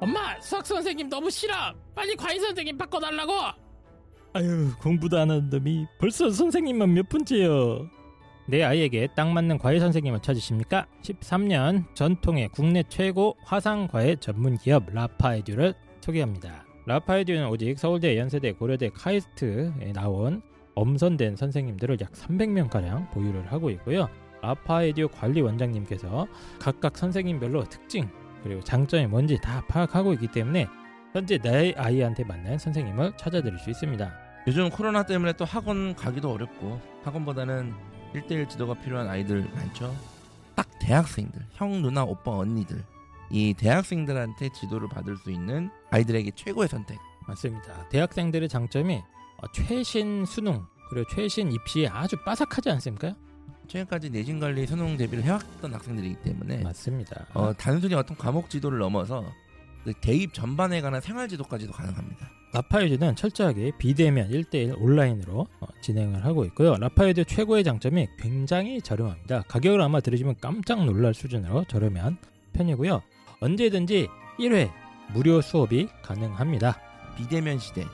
엄마 수학 선생님 너무 싫어 빨리 과외 선생님 바꿔달라고 아유 공부도 안 하는 놈이 벌써 선생님만 몇 분째요. 내 아이에게 딱 맞는 과외 선생님을 찾으십니까? 13년 전통의 국내 최고 화상 과외 전문 기업 라파에듀를 소개합니다. 라파에듀는 오직 서울대, 연세대, 고려대, 카이스트에 나온 엄선된 선생님들을 약 300명 가량 보유를 하고 있고요. 라파에듀 관리 원장님께서 각각 선생님별로 특징 그리고 장점이 뭔지 다 파악하고 있기 때문에 현재 내 아이한테 맞는 선생님을 찾아드릴 수 있습니다. 요즘 코로나 때문에 또 학원 가기도 어렵고 학원보다는 1대1 지도가 필요한 아이들 많죠. 딱 대학생들, 형, 누나, 오빠, 언니들 이 대학생들한테 지도를 받을 수 있는 아이들에게 최고의 선택. 맞습니다. 대학생들의 장점이 어, 최신 수능 그리고 최신 입시에 아주 빠삭하지 않습니까? 최근까지 내신 관리 수능 대비를 해왔던 학생들이기 때문에 맞습니다. 어, 단순히 어떤 과목 지도를 넘어서 그 대입 전반에 관한 생활 지도까지도 가능합니다. 라파에듀는 철저하게 비대면 1대1 온라인으로 어, 진행을 하고 있고요. 라파에듀 최고의 장점이 굉장히 저렴합니다. 가격을 아마 들으시면 깜짝 놀랄 수준으로 저렴한 편이고요. 언제든지 1회 무료 수업이 가능합니다. 비대면 시대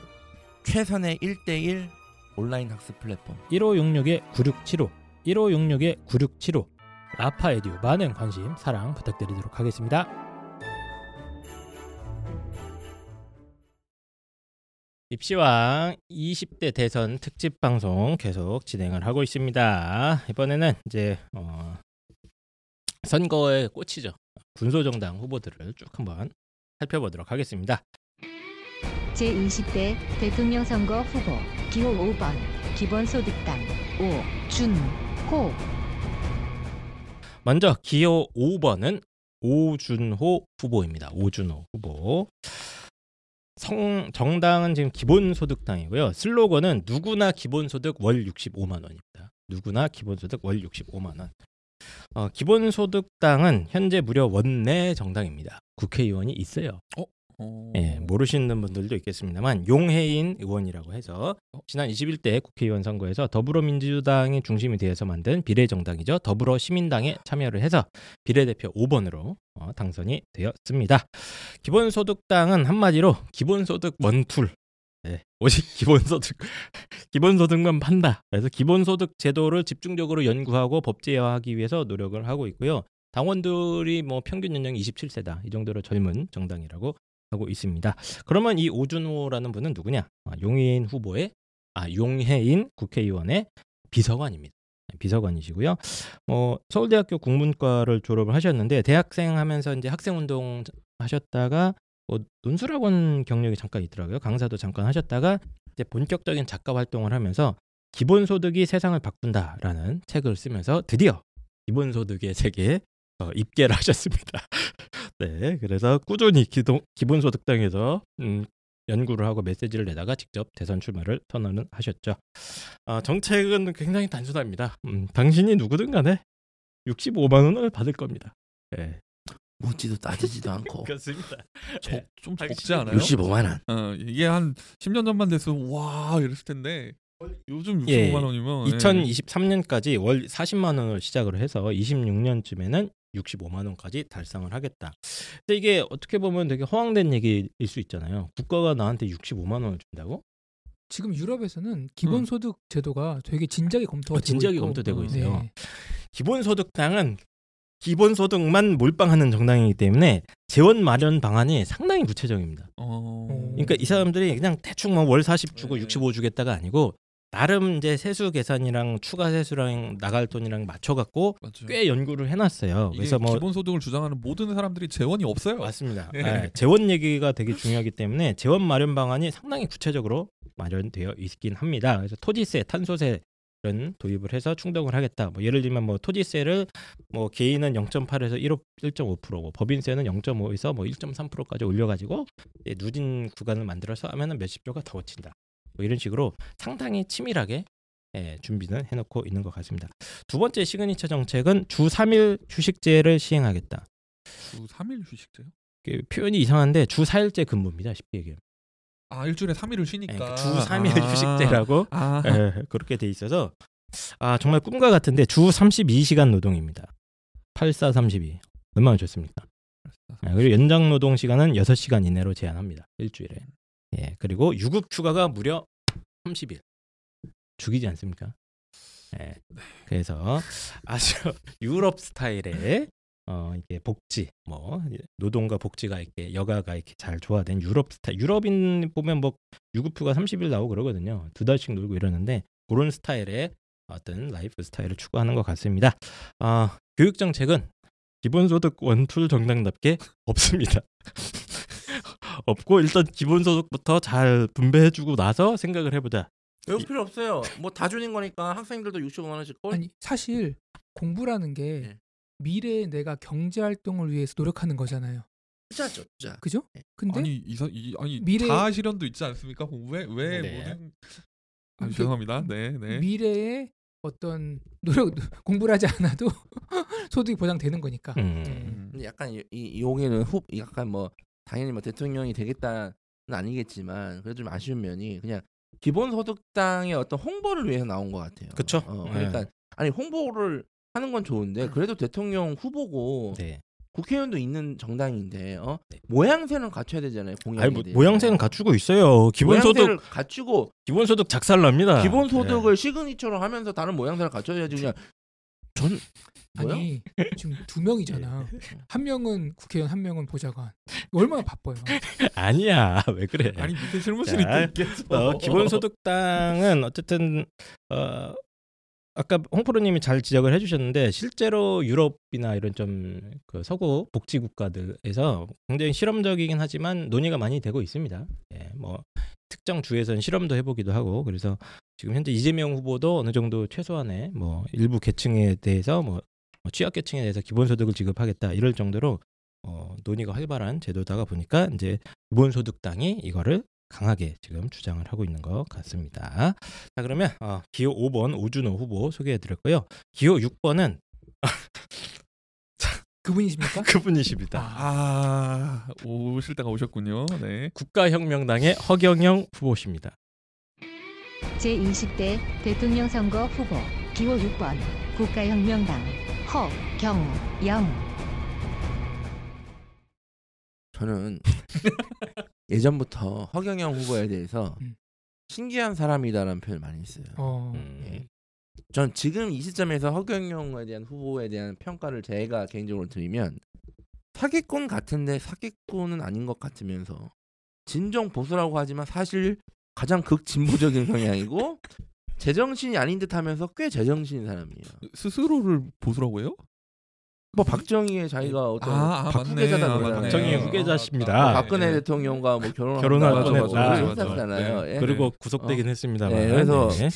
최선의 1대1 온라인 학습 플랫폼 1566-9675 1566-9675 라파에듀 많은 관심 사랑 부탁드리도록 하겠습니다. 입시왕 20대 대선 특집 방송 계속 진행을 하고 있습니다. 이번에는 이제 어, 선거의 꽃이죠. 군소정당 후보들을 쭉 한번 살펴보도록 하겠습니다. 제20대 대통령 선거 후보 기호 5번 기본소득당 오준 호 먼저 기호 5번은 오준호 후보입니다. 오준호 후보. 성 정당은 지금 기본소득당이고요. 슬로건은 누구나 기본소득 월 65만 원입니다. 누구나 기본소득 월 65만 원. 어, 기본소득당은 현재 무려 원내 정당입니다. 국회의원이 있어요. 어... 예, 모르시는 분들도 있겠습니다만 용해인 의원이라고 해서 지난 21대 국회의원 선거에서 더불어민주당이 중심이 되어서 만든 비례정당이죠. 더불어시민당에 참여를 해서 비례대표 5번으로 어, 당선이 되었습니다. 기본소득당은 한마디로 기본소득 원툴 예, 오직 기본소득 기본소득만 판다. 그래서 기본소득 제도를 집중적으로 연구하고 법제화하기 위해서 노력을 하고 있고요. 당원들이 뭐 평균 연령이 27세다. 이 정도로 젊은 정당이라고 하고 있습니다. 그러면 이 오준호라는 분은 누구냐? 아, 용해인 후보의 아 용해인 국회의원의 비서관입니다. 비서관이시고요. 어, 서울대학교 국문과를 졸업을 하셨는데 대학생 하면서 이제 학생 운동 하셨다가 뭐 논술학원 경력이 잠깐 있더라고요. 강사도 잠깐 하셨다가 이제 본격적인 작가 활동을 하면서 기본소득이 세상을 바꾼다라는 책을 쓰면서 드디어 기본소득의 세계에 어, 입계를 하셨습니다. 네, 그래서 꾸준히 기동, 기본소득당에서 음, 연구를 하고 메시지를 내다가 직접 대선 출마를 선언을 하셨죠. 아, 정책은 굉장히 단순합니다. 음, 당신이 누구든 간에 65만 원을 받을 겁니다. 네, 묻지도 따지지도 않고 그렇습니다. 적, 좀 네. 적지 않아요? 65만 원. 어, 이게 한 10년 전만 됐으면 와 이랬을 텐데 요즘 65만 예, 원이면 예. 2023년까지 월 40만 원을 시작을 해서 26년쯤에는 65만 원까지 달성을 하겠다. 근데 이게 어떻게 보면 되게 허황된 얘기일 수 있잖아요. 국가가 나한테 65만 원을 준다고? 지금 유럽에서는 기본소득 제도가 되게 진작에 검토가 어, 진작에 있고, 검토되고 어, 있어요. 네. 기본소득당은 기본소득만 몰빵하는 정당이기 때문에 재원 마련 방안이 상당히 구체적입니다. 어... 그러니까 이 사람들이 그냥 대충 뭐월40 주고 네. 65 주겠다가 아니고 나름 이제 세수 계산이랑 추가 세수랑 나갈 돈이랑 맞춰 갖고 맞죠. 꽤 연구를 해놨어요. 그래서 뭐 기본 소득을 주장하는 모든 사람들이 재원이 없어요. 맞습니다. 네. 예, 재원 얘기가 되게 중요하기 때문에 재원 마련 방안이 상당히 구체적으로 마련되어 있긴 합니다. 그래서 토지세, 탄소세 는 도입을 해서 충당을 하겠다. 뭐 예를 들면 뭐 토지세를 뭐 개인은 0.8에서 1 1.5%고 법인세는 0.5에서 뭐 1.3%까지 올려가지고 누진 구간을 만들어서 하면은 몇십 조가 더 걷힌다. 뭐 이런 식으로 상당히 치밀하게 예, 준비는 해놓고 있는 것 같습니다. 두 번째 시그니처 정책은 주 3일 휴식제를 시행하겠다. 주 3일 휴식제요? 그 표현이 이상한데 주 4일제 근무입니다. 쉽게 얘기하면. 아 일주일에 3일을 예, 쉬니까 그러니까 주 3일 아. 휴식제라고 아, 예, 그렇게 돼 있어서 아 정말 꿈과 같은데 주 32시간 노동입니다. 8432 얼마나 좋습니까? 예, 그리고 연장 노동 시간은 6시간 이내로 제한합니다. 일주일에. 예. 그리고 유급 휴가가 무려 30일. 죽이지 않습니까? 예. 그래서 아주 유럽 스타일의 어 이게 복지 뭐 노동과 복지가 이렇게 여가가 이렇게 잘 조화된 유럽 스타일 유럽인 보면 뭐 유급휴가 30일 나오고 그러거든요 두 달씩 놀고 이러는데 그런 스타일의 어떤 라이프 스타일을 추구하는 것 같습니다 아 교육 정책은 기본소득 one tool 정당답게 없습니다 없고 일단 기본 소득부터 잘 분배해주고 나서 생각을 해보자 외울 필요 없어요. 뭐 다 주는 거니까 학생들도 65만 원씩 꼴. 아니 사실 공부라는 게 예. 미래에 내가 경제 활동을 위해서 노력하는 거잖아요. 투자죠, 투자. 그죠? 예. 근데 아니 이사 이 아니 미래- 자아실현도 있지 않습니까 공부에 왜 네. 모든 아, 그- 죄송합니다. 네, 네. 미래에 어떤 노력 공부를 하지 않아도 소득이 보장되는 거니까. 음. 예. 음. 근데 약간 이, 이 용에는 후 약간 뭐 당연히 뭐 대통령이 되겠다는 아니겠지만 그래도 좀 아쉬운 면이 그냥 기본소득당의 어떤 홍보를 위해서 나온 것 같아요. 그쵸. 어, 네. 그러니까 아니 홍보를 하는 건 좋은데 그래도 대통령 후보고 네. 국회의원도 있는 정당인데 어? 네. 모양새는 갖춰야 되잖아요. 공약에 뭐. 모양새는 갖추고 있어요 기본소득 갖추고 기본소득 작살납니다 기본소득을 시그니처로 하면서 다른 모양새를 갖춰야지 그냥 전 뭐야? 아니 지금 두 명이잖아. 한 명은 국회의원, 한 명은 보좌관. 얼마나 바빠요. 예. 아니야 왜 그래 아니 밑에 실무실이 자, 또 있겠어. 어, 기본소득당은 어쨌든 어, 아까 홍프로님이 잘 지적을 해주셨는데 실제로 유럽이나 이런 좀 그 서구 복지 국가들에서 굉장히 실험적이긴 하지만 논의가 많이 되고 있습니다. 예, 뭐 특정 주에서는 실험도 해보기도 하고 그래서 지금 현재 이재명 후보도 어느 정도 최소한의 뭐 일부 계층에 대해서 뭐 취약계층에 대해서 기본소득을 지급하겠다 이럴 정도로 어, 논의가 활발한 제도다가 보니까 이제 기본소득당이 이거를 강하게 지금 주장을 하고 있는 것 같습니다. 자 그러면 어, 기호 5번 오준호 후보 소개해드렸고요. 기호 6번은 그분이십니까? 그분이십니다. 아 오실 때가 오셨군요. 네. 국가혁명당의 허경영 후보십니다. 제 20대 대통령 선거 후보 기호 6번 국가혁명당 허 경 영 저는 예전부터 허경영 후보에 대해서 음. 신기한 사람이다라는 표현을 많이 했어요. 어. 음, 예. 전 지금 이 시점에서 허경영에 대한 후보에 대한 평가를 제가 개인적으로 드리면 사기꾼 같은데 사기꾼은 아닌 것 같으면서 진정 보수라고 하지만 사실 가장 극진보적인 성향이고 제정신이 아닌 듯하면서 꽤 제정신인 사람이에요. 스스로를 보수라고 해요? 뭐 박정희의 자기가 어떤 아, 아. 박후계자다 아. 박정희의 아, 후계자십니다. 아, 박근혜 네. 대통령과 뭐 결혼을 맞아, 맞아. 했었잖아요. 네. 예. 그리고 구속되긴 했습니다만. 네, 그래서 네.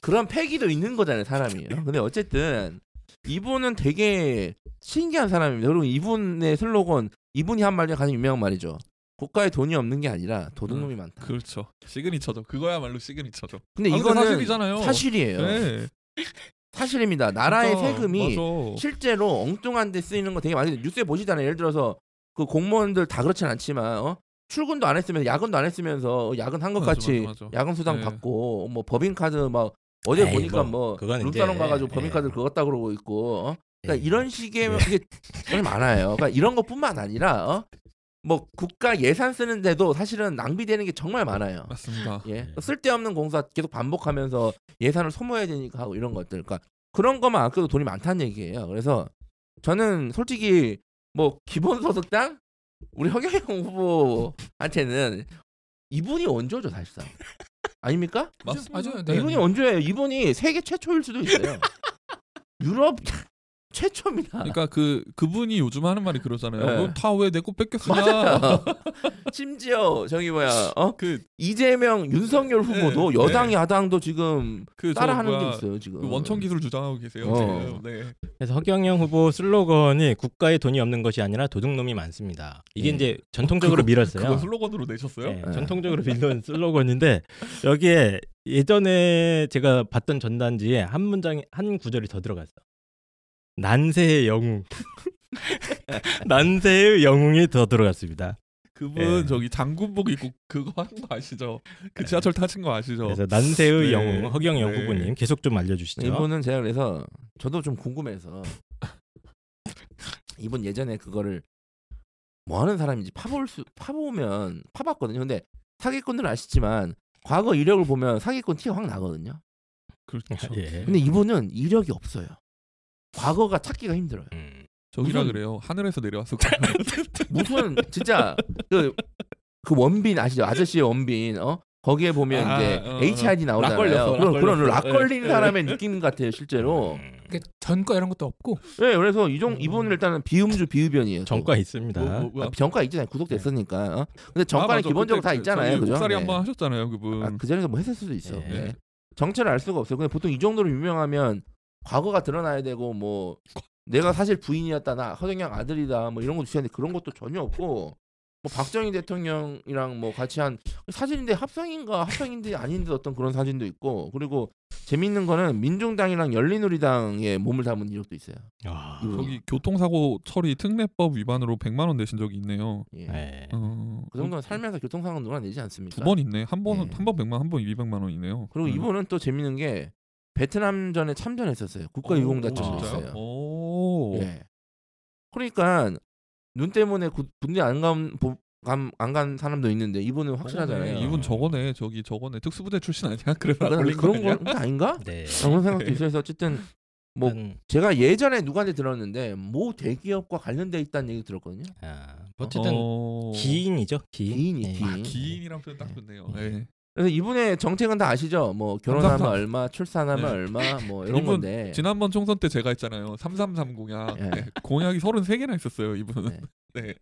그런 패기도 있는 거잖아요, 사람이요. 근데 어쨌든 이분은 되게 신기한 사람입니다. 그리고 이분의 슬로건, 이분이 한 말이 가장 유명한 말이죠. 국가에 돈이 없는 게 아니라 도둑놈이 많다. 그렇죠. 시그니처죠. 그거야말로 시그니처죠. 근데 아, 이거는 사실이잖아요. 사실이에요. 네. 사실입니다. 나라의 진짜, 세금이 맞아. 실제로 엉뚱한 데 쓰이는 거 되게 많이 뉴스에 보시잖아요. 예를 들어서 그 공무원들 다 그렇진 않지만 어? 출근도 안 했으면서 야근도 안 했으면서 야근 한 것 같이 맞아, 맞아. 야근 수당 네. 받고 뭐 법인카드 막 어제 에이, 보니까 뭐, 뭐 룸사롱 이제, 가가지고 예. 법인카드 긁었다 그러고 있고 어? 그러니까 예. 이런 식의 네. 이게 정말 많아요. 그러니까 이런 것뿐만 아니라 어? 뭐 국가 예산 쓰는데도 사실은 낭비되는 게 정말 많아요. 맞습니다. 예, 네. 쓸데없는 공사 계속 반복하면서 예산을 소모해야 되니까 하고 이런 것들. 그러니까 그런 것만 아껴도 돈이 많다는 얘기예요. 그래서 저는 솔직히 뭐 기본소득당 우리 허경영 후보한테는 이분이 원조죠 사실상. 아닙니까? 맞습니다. 맞아요. 네. 이분이 원조예요. 이분이 세계 최초일 수도 있어요. 유럽 최초입니다. 그러니까 그 그분이 요즘 하는 말이 그러잖아요. 네. 어, 다왜 내 거. 맞아요. 심지어 저기 뭐야 어 그, 이재명 윤석열 후보도 네, 여당 네. 야당도 지금 그저 따라하는 게 있어요 지금. 그 원천 기술 주장하고 계세요. 어. 지금. 네. 그래서 허경영 후보 슬로건이 국가에 돈이 없는 것이 아니라 도둑놈이 많습니다. 이게 네. 이제 전통적으로 밀었어요. 그거 슬로건으로 내셨어요? 네, 네. 전통적으로 빌던 슬로건인데 여기에 예전에 제가 봤던 전단지에 한 문장에 한 구절이 더 들어갔어. 난세의 영웅. 난세의 영웅이 더 들어갔습니다. 그분 예. 저기 장군복 입고 그거 하는 거 아시죠? 그 지하철 타신 거 아시죠? 그래서 난세의 네. 영웅 허경영 네. 후보님 계속 좀 알려주시죠. 이분은 제가 그래서 저도 좀 궁금해서 이분 예전에 그거를 뭐 하는 사람인지 파볼 수 파보면 파봤거든요. 근데 사기꾼들은 아시지만 과거 이력을 보면 사기꾼 티가 확 나거든요. 그렇죠. 예. 근데 이분은 이력이 없어요. 과거가 찾기가 힘들어요. 음. 저기라 무슨- 그래요. 하늘에서 내려왔을 거예요. 무슨 진짜 그, 그 원빈 아시죠? 아저씨의 원빈 어 거기에 보면 아, 이제 어, 어. HID lock 나오잖아요. 걸렸어, lock 그런 그런 걸렸어. lock 걸린 예. 사람의 느낌 같아요 실제로. 음. 그러니까 전과 이런 것도 없고 네, 그래서 이종 이분은 일단은 비음주 비흡연이에요. 전과 있습니다. 뭐, 뭐, 뭐, 아, 전과 있잖아요. 구속됐으니까. 어? 근데 전과는 아, 맞아. 기본적으로 그때 다 그 있잖아요. 그죠? 옥살이 네. 한번 하셨잖아요, 그분. 아, 그 전에도 뭐 했을 수도 있어. 예. 네. 정체를 알 수가 없어요. 근데 보통 이 정도로 유명하면 과거가 드러나야 되고 뭐 내가 사실 부인이었다, 나 허정양 아들이다, 뭐 이런 것도 있었는데 그런 것도 전혀 없고 뭐 박정희 대통령이랑 뭐 같이 한 사진인데 합성인가 합성인데 아닌데 어떤 그런 사진도 있고 그리고 재밌는 거는 민중당이랑 열린우리당의 몸을 담은 이력도 있어요. 아. 이분이. 저기 교통사고 처리 특례법 위반으로 100만 원 내신 적이 있네요. 예. 네. 어, 그 정도는 살면서 교통사고 누가 내지 않습니까? 두 번 있네. 한 번은 네. 한번 100만, 한 번 200만 원이네요. 그리고 음. 이분은 또 재밌는 게 베트남전에 참전했었어요. 있어요. 오. 예. 그러니까 눈 때문에 구- 군대 안간 간 사람도 있는데 이분은 확실하잖아요. 네, 이분 저거네. 저기 저거네. 특수부대 출신 아니야? 그래서 그러니까 그런? 건 아닌가? 네. 그런 생각도 있어서 어쨌든 뭐 일단, 제가 예전에 누구한테 들었는데 모 대기업과 관련돼 있다는 얘기 들었거든요. 아, 어쨌든 어... 기인이죠. 기인. 기인이, 예. 기인. 아, 기인이란 표현 딱 좋네요. 네. 예. 그래서 이분의 정책은 다 아시죠? 뭐 결혼하면 삼삼삼. 얼마, 출산하면 네. 얼마, 뭐 이런 이분 건데. 지난번 총선 때 제가 했잖아요. 333 공약. 예. 네, 공약이 33개나 있었어요, 이분은. 네. 네.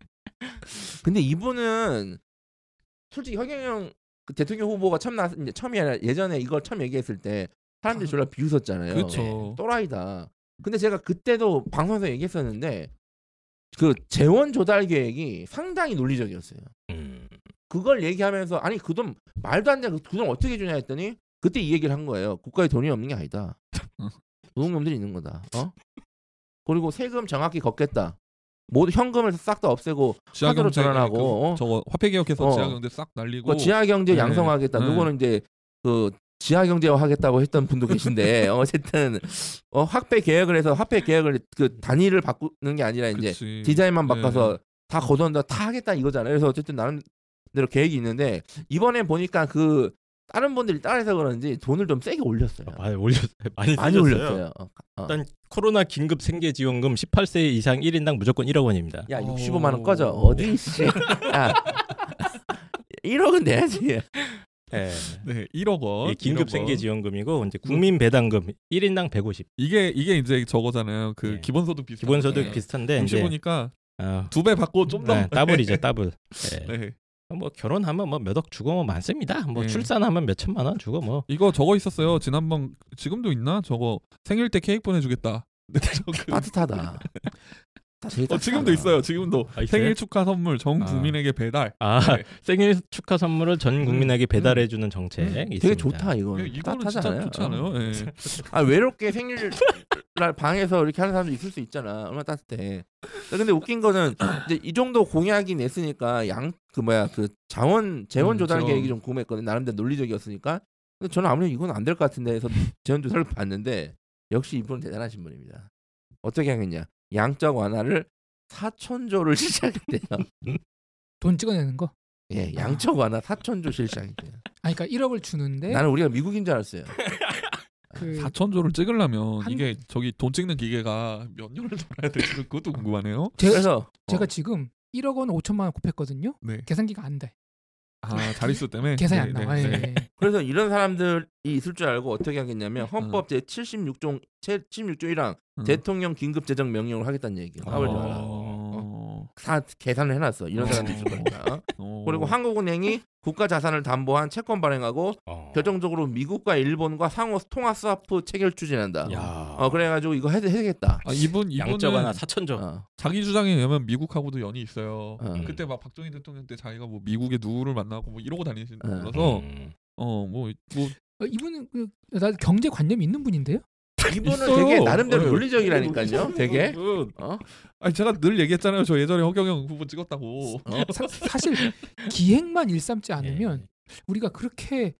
근데 이분은 솔직히 허경영 그 대통령 후보가 처음 나 이제 처음이 아니라 예전에 이걸 처음 얘기했을 때 사람들이 졸라 비웃었잖아요. 그렇죠. 또라이다. 근데 제가 그때도 방송에서 얘기했었는데 그 재원 조달 계획이 상당히 논리적이었어요. 음. 그걸 얘기하면서 아니 그 돈 말도 안 돼. 그 돈 어떻게 주냐 했더니 그때 이 얘기를 한 거예요. 국가에 돈이 없는 게 아니다. 어. 노동놈들이 있는 거다. 어? 그리고 세금 정확히 걷겠다. 모두 현금을 싹 다 없애고 카드로 전환하고, 그, 어? 저거 화폐 개혁해서 어. 지하 경제 싹 날리고 그 지하 경제 네. 양성하겠다. 네. 그거는 이제 그 지하 경제화 하겠다고 했던 분도 계신데 어쨌든 어 화폐 계획을 해서 화폐 계획을 그 단위를 바꾸는 게 아니라 이제 그치. 디자인만 네. 바꿔서 다 걷어온다 다 하겠다 이거잖아요. 그래서 어쨌든 나름 대로 계획이 있는데 이번에 보니까 그 다른 분들이 따라해서 그런지 돈을 좀 세게 올렸어요. 많이 올렸어요. 많이, 많이. 올렸어요. 어, 어. 일단 코로나 긴급 생계 지원금 18세 이상 1인당 무조건 1억 원입니다. 야 어. 65만 원 꺼져 어디 씨. 야 1억은 내야지. 예. 네, 1억 원. 이게 긴급 1억 생계 원. 지원금이고 이제 국민 배당금 1인당 150. 이게 이게 이제 저거잖아요. 그 네. 기본소득 비슷한 기본소득. 비슷한데 이제 보니까 어, 두배 받고 좀 더. 네, 더블이죠, 더블. 예. 네. 뭐 결혼하면 뭐 몇 억 주고 뭐 많습니다. 뭐 네. 출산하면 몇 천만 원 주고 뭐 이거 저거 있었어요. 지난번 지금도 있나? 저거 생일 때 케이크 보내주겠다. 네, 저 그- 따뜻하다. 어, 지금도. 있어요. 지금도 아? 생일 축하 선물 전 아. 국민에게 배달. 아, 네. 생일 축하 선물을 전 국민에게 배달해 주는 정책 음, 있습니다. 되게 좋다 이거는. 이거는 따뜻하지 진짜 않아요? 좋지 않아요? 예. 아 외롭게 생일 날 방에서 이렇게 하는 사람도 있을 수 있잖아. 얼마나 따뜻해. 근데 웃긴 거는 이제 이 정도 공약이 냈으니까 양 그 뭐야 그 자원 재원 음, 조달 재원. 계획이 좀 궁금했거든. 나름대로 논리적이었으니까. 근데 저는 아무래도 이건 안 될 것 같은데 해서 재원 조달을 봤는데 역시 이분은 대단하신 분입니다. 어떻게 하겠냐? 양적 완화를 4천조를 시작했대요. 돈 찍어내는 거. 예, 양적 완화 4천조 실시하겠대요. 아 그러니까 1억을 주는데 나는 우리가 미국인 줄 알았어요. 그 4천조를 찍으려면 한- 이게 저기 돈 찍는 기계가 몇 년을 돌아야 될지 그것도 궁금하네요. 제가 그래서 제가 어, 지금 1억 원 5천만 원 곱했거든요. 네. 계산기가 안 돼. 아 자릿수 때문에 계산이 네, 안 네, 나와. 네. 예. 그래서 이런 사람들이 있을 줄 알고 어떻게 하겠냐면 헌법 제 76조 76조 1항 음. 대통령 긴급 재정 명령을 하겠다는 얘기예요. 어. 4월 달에. 다 계산을 해놨어. 이런 사람들이 있을 거니까. 어. 그리고 한국은행이 국가 자산을 담보한 채권 발행하고 어. 결정적으로 미국과 일본과 상호 통화 스와프 체결 추진한다. 야. 어 그래가지고 이거 해, 해야겠다. 아, 이분 양적 하나 4천조. 어. 자기 주장에 의하면 미국하고도 연이 있어요. 어. 그때 막 박정희 대통령 때 자기가 뭐 미국의 누구를 만나고 뭐 이러고 다니시는 어. 거라서 음. 어뭐뭐 어, 이분은 그, 나 경제 관념이 있는 분인데요. 이분은 있어요. 되게 나름대로 어. 논리적이라니까요. 되게. 어? 아니 제가 늘 얘기했잖아요. 저 예전에 허경영 후보 찍었다고. 어? 사, 사실 기획만 일삼지 예. 않으면 우리가 그렇게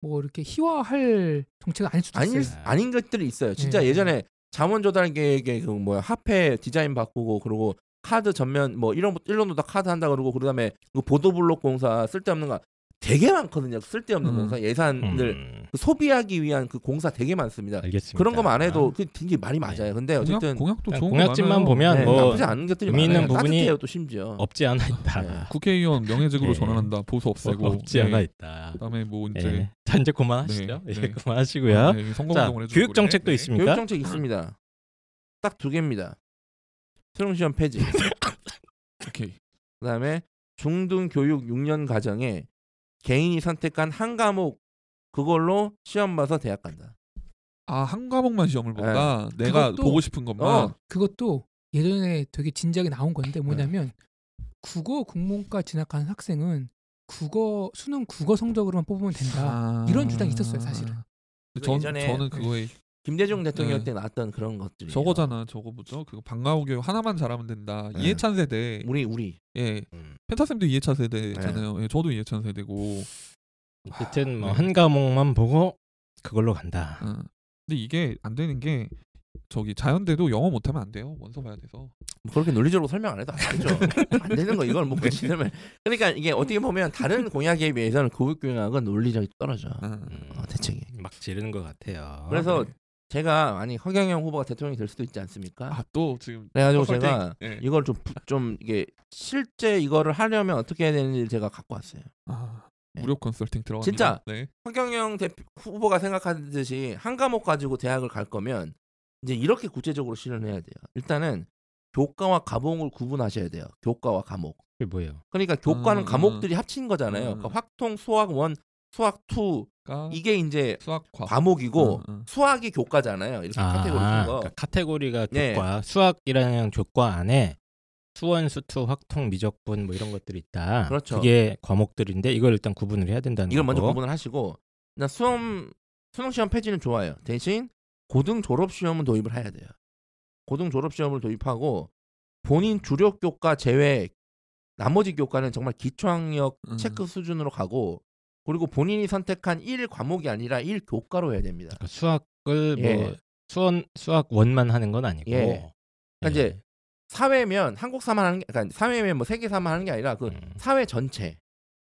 뭐 이렇게 희화할 정책은 아닐 수도 아닌 있어요. 아닌 것들이 있어요. 진짜 네. 예전에 자원 조달 계획에 그 뭐야 화폐 디자인 바꾸고 그리고 카드 전면 뭐 이런 일론도 다 카드 한다 그러고 그다음에 그 보도블록 공사 쓸데없는 거 되게 많거든요. 쓸데없는 음. 공사 예산을 음, 그 소비하기 위한 그 공사 되게 많습니다. 알겠습니다. 그런 거만 안 해도 그 굉장히 말이 맞아요. 근데 공약, 어쨌든 공약도 그냥 좋은 거 공약집만. 보면 네, 뭐 나쁘지 않은 것들이 의미 있는 많아요. 부분이 따뜻해요 또 심지어. 없지 않아 있다. 네. 국회의원 명예직으로 네. 전환한다. 보수 없애고. 없지 않아 있다. 그다음에 뭐 이제 네. 자 이제 그만하시죠. 네, 예, 네. 그만하시고요. 네, 자 교육 정책도. 있습니까? 교육 정책 있습니다. 딱 두 개입니다. 수능 시험 폐지. 네. 오케이. 그다음에 중등 교육 6년 과정에 개인이 선택한 한 과목 그걸로 시험 봐서 대학 간다. 아 한 과목만 시험을 본다. 내가 그것도- 보고 싶은 것만. 어. 그것도 예전에 되게 진지하게 나온 건데 뭐냐면 국어 국문과 진학하는 학생은 국어 수능 국어 성적으로만 뽑으면 된다. 아. 이런 주장이 있었어요, 사실은. 전 예전에- 저는 그거에 김대중 대통령 네. 때 나왔던 그런 것들이 저거잖아. 저거 뭐죠? 그거 방과후 교육 하나만 잘하면 된다. 네. 이해찬 세대. 우리 우리 예. 음. 펜타쌤도 이해찬 세대잖아요. 예, 저도 이해찬 세대고. 어쨌든 뭐 네. 한 과목만 보고 그걸로 간다. 어. 근데 이게 안 되는 게 저기 자연대도 영어 못하면 안 돼요. 원서 봐야 돼서. 뭐 그렇게 논리적으로 설명 안 해도 안 되죠. 안 되는 거 이걸 뭐 굳이 설명. 그러니까 이게 어떻게 보면 다른 공약에 비해서는 교육 공약은 논리적이 떨어져. 아. 음, 어, 대책이. 막 지르는 것 같아요. 그래서 네. 제가 아니 허경영 후보가 대통령이 될 수도 있지 않습니까? 아, 또 지금 그래가지고 컨설팅. 제가 예. 이걸 좀 좀 이게 실제 이거를 하려면 어떻게 해야 되는지 제가 갖고 왔어요. 아, 네. 무료 컨설팅 들어갑니다. 진짜? 네. 허경영 대표, 후보가 생각하듯이 한 과목 가지고 대학을 갈 거면 이제 이렇게 구체적으로 실현해야 돼요. 일단은 교과와 과목을 구분하셔야 돼요. 교과와 과목. 그게 뭐예요? 그러니까 교과는 음, 과목들이 합친 거잖아요. 음. 그러니까 확통, 수학 one, 수학 two가 이게 이제 수학과 과목이고 음, 음. 수학이 교과잖아요. 이렇게 카테고리 준 거. 그러니까 카테고리가 네. 교과 수학이라는 교과 안에 수원, 수투, 확통, 미적분 뭐 이런 것들이 있다. 그렇죠. 그게 과목들인데 이걸 일단 구분을 해야 된다는 이걸 먼저 거고. 구분을 하시고 나 수험 수능 시험 폐지는 좋아요. 대신 고등 졸업 시험은 도입을 해야 돼요. 고등 졸업 시험을 도입하고 본인 주력 교과 제외 나머지 교과는 정말 기초학력 음. 체크 수준으로 가고 그리고 본인이 선택한 1 과목이 아니라 1 교과로 해야 됩니다. 그러니까 수학을 예. 뭐 수원 수학 원만 하는 건 아니고. 예. 그러니까 이제 사회면 한국사만 하는 게 그러니까 사회면 뭐 세계사만 하는 게 아니라 그 음, 사회 전체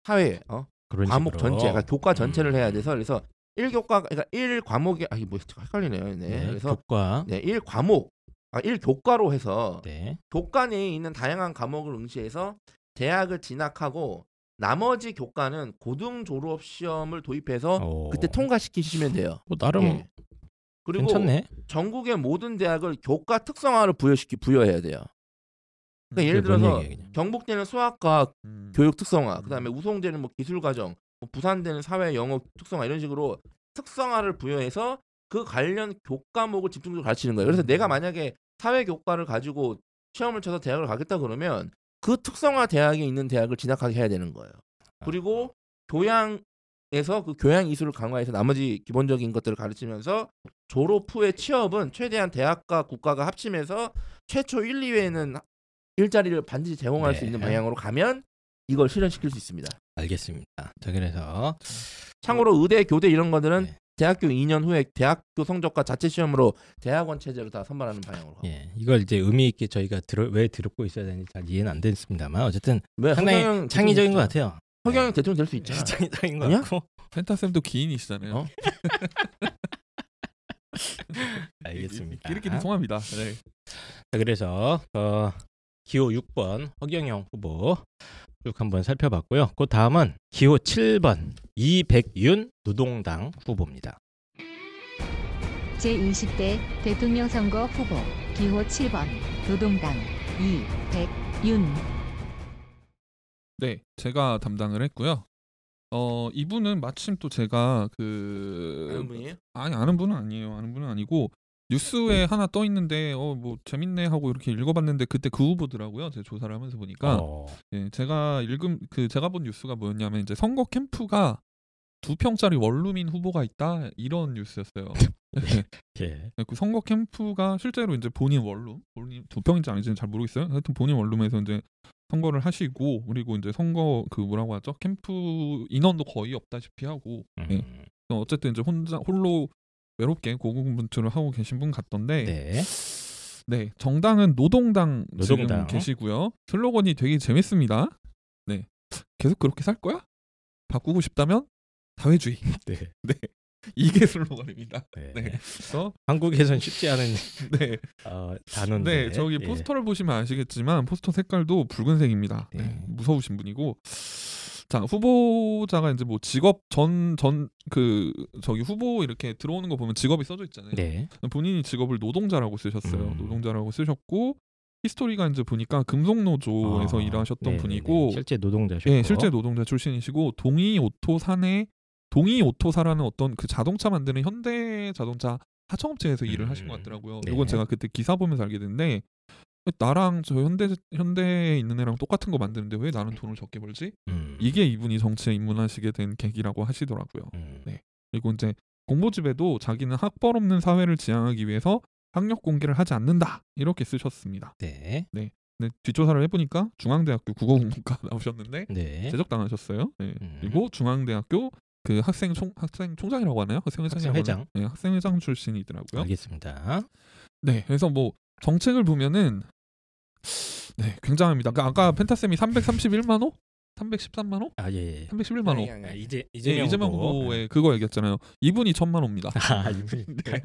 사회 어 과목 식으로. 전체, 그러니까 교과 전체를 음. 해야 돼서 그래서 1교과 그러니까 1 과목이 아 이게 뭐 헷갈리네요. 네. 네, 그래서 교과. 네, 1 과목 아, 1 교과로 해서 네. 교과 내에 있는 다양한 과목을 응시해서 대학을 진학하고 나머지 교과는 고등 졸업 시험을 도입해서 오. 그때 통과시키시면 돼요. 뭐 나름 예. 그리고 괜찮네. 전국의 모든 대학을 교과 특성화를 부여시키 부여해야 돼요. 그러니까 예를 그게 뭔 들어서. 경북대는 수학과 음. 교육 특성화, 음. 그다음에 우송대는 뭐 기술 과정, 뭐 부산대는 사회 영어 특성화 이런 식으로 특성화를 부여해서 그 관련 교과목을 집중적으로 가르치는 거예요. 그래서 음. 내가 만약에 사회 교과를 가지고 시험을 쳐서 대학을 가겠다 그러면 그 특성화 대학에 있는 대학을 진학하게 해야 되는 거예요. 그리고 교양에서 그 교양 이수를 강화해서 나머지 기본적인 것들을 가르치면서 졸업 후의 취업은 최대한 대학과 국가가 합치면서 최초 1, 2회에는 일자리를 반드시 제공할 수 네. 있는 방향으로 가면 이걸 실현시킬 수 있습니다. 알겠습니다. 자 그래서 참고로 의대, 교대 이런 것들은 네. 대학교 2년 후에 대학교 성적과 자체 시험으로 대학원 체제로 다 선발하는 방향으로. 가고. 예, 이걸 이제 의미 있게 저희가 들어, 왜 듣고 있어야 되는지 잘 이해는 안 됐습니다만 어쨌든 왜 상당히 허경영 창의적인 것 같아요. 허경영 대통령 될 수 있잖아. 창의적인 것 아니야? 같고 펜타쌤도 기인이시잖아요. 어? 알겠습니다. 끼리끼리 통합니다. 네. 자, 그래서 어, 기호 6번 허경영 후보 쭉 한번 살펴봤고요. 그 다음은 기호 7번 이백윤 노동당 후보입니다. 제20대 대통령 선거 후보 기호 7번 노동당 이백윤 네, 제가 담당을 했고요. 어 이분은 마침 또 제가 아는 그 분이에요? 아니 아는 분은 아니에요. 아는 분은 아니고 뉴스에 하나 떠 있는데 어 뭐 재밌네 하고 이렇게 읽어봤는데 그때 그 후보더라고요. 제가 조사를 하면서 보니까 어, 예, 제가 읽은 그 제가 본 뉴스가 뭐였냐면 이제 선거 캠프가 두 평짜리 원룸인 후보가 있다 이런 뉴스였어요. 네. 예. 그 선거 캠프가 실제로 이제 본인 원룸, 본인 두 평인지 아닌지는 잘 모르겠어요. 하여튼 본인 원룸에서 이제 선거를 하시고 그리고 이제 선거 그 뭐라고 하죠? 캠프 인원도 거의 없다시피 하고 예. 음, 어쨌든 이제 혼자 홀로 외롭게 고군분투를 하고 계신 분 같던데 네. 네, 정당은 노동당, 노동당. 지금 계시고요. 슬로건이 되게 재밌습니다. 네, 계속 그렇게 살 거야? 바꾸고 싶다면 사회주의. 네. 이게 슬로건입니다. 네. 네, 그래서 한국에선 쉽지 않은 네, 어, 단어인데. 네, 저기 예. 포스터를 보시면 아시겠지만 포스터 색깔도 붉은색입니다. 네, 네. 무서우신 분이고. 자 후보자가 이제 뭐 직업 전 전 그 저기 후보 이렇게 들어오는 거 보면 직업이 써져 있잖아요. 네. 본인이 직업을 노동자라고 쓰셨어요. 음. 노동자라고 쓰셨고 history가 이제 보니까 금속노조에서 아, 일하셨던 네, 분이고 네. 실제 노동자셨고. 예, 실제 노동자 출신이시고 동희오토 사내 동이 오토사라는 어떤 그 자동차 만드는 현대 자동차 하청업체에서 일을 음, 하신 것 같더라고요. 네. 이건 제가 그때 기사 보면서 알게 됐는데 나랑 저 현대 현대에 있는 애랑 똑같은 거 만드는데 왜 나는 돈을 적게 벌지? 음. 이게 이분이 정치에 입문하시게 된 계기라고 하시더라고요. 음. 네. 그리고 이제 공보집에도 자기는 학벌 없는 사회를 지향하기 위해서 학력 공개를 하지 않는다 이렇게 쓰셨습니다. 네. 근데 뒷조사를 해보니까 중앙대학교 국어공학과 나오셨는데 네. 제적당하셨어요. 네. 음. 그리고 중앙대학교 그 학생 총 학생 총장이라고 하나요? 학생 회장이라고 학생 회장. 하나요? 네, 학생 회장 출신이더라고요. 알겠습니다. 네, 그래서 뭐 정책을 보면은 네 굉장합니다. 그러니까 아까 펜타쌤이 331만 호, 313만 호, 아 예. 예. 311만 호. 아, 이제 예, 이재명, 이재명 후보. 후보의 그거 얘기했잖아요. 이분이 천만 호입니다. 아 이분이 네.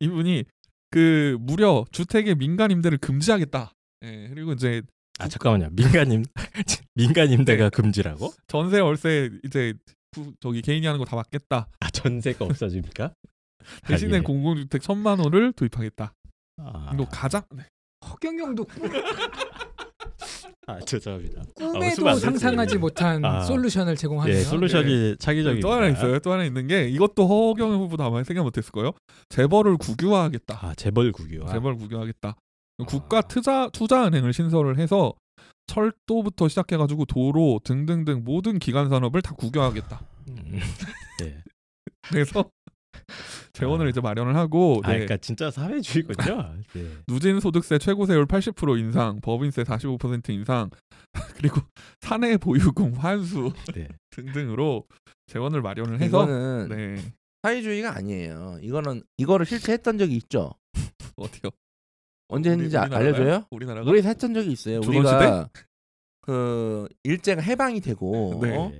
이분이 그 무려 주택의 민간 임대를 금지하겠다. 예, 그리고 이제 아 잠깐만요. 민간임 민간임대가 네. 금지라고? 전세 월세 이제 부- 저기 개인이 하는 거 다 받겠다. 아 전세가 없어집니까? 대신에 아, 예. 공공주택 천만 호를 도입하겠다. 아, 이거 가장 네. 허경영도 꿈- 아 죄송합니다. 아, 꿈에도 되지. 상상하지 못한 아. 솔루션을 제공하네요. 예, 솔루션이 차기적입니다. 또 하나 있어요. 또 하나 있는 게 이것도 허경영 후보도 아마 생각 못했을 거예요. 재벌을 국유화하겠다. 아 재벌 국유화. 재벌 국유하겠다. 국가 투자 투자은행을 신설을 해서 철도부터 시작해가지고 도로 등등등 모든 기간 산업을 다 국유하겠다. 음. 네. 그래서 재원을 아. 이제 마련을 하고 아 네. 그러니까 진짜 사회주의군요. 네. 누진 소득세 최고세율 80% 인상, 법인세 45% 인상, 그리고 사내 보유금 환수 네. 등등으로 재원을 마련을 해서 이거는 네 사회주의가 아니에요. 이거는 이거를 실제 했던 적이 있죠. 어디요? 언제 했는지 아- 우리나라가요? 알려줘요? 우리나라가 우리 했던 적이 있어요. 조선시대? 우리가 그 일제가 해방이 되고 네. 어?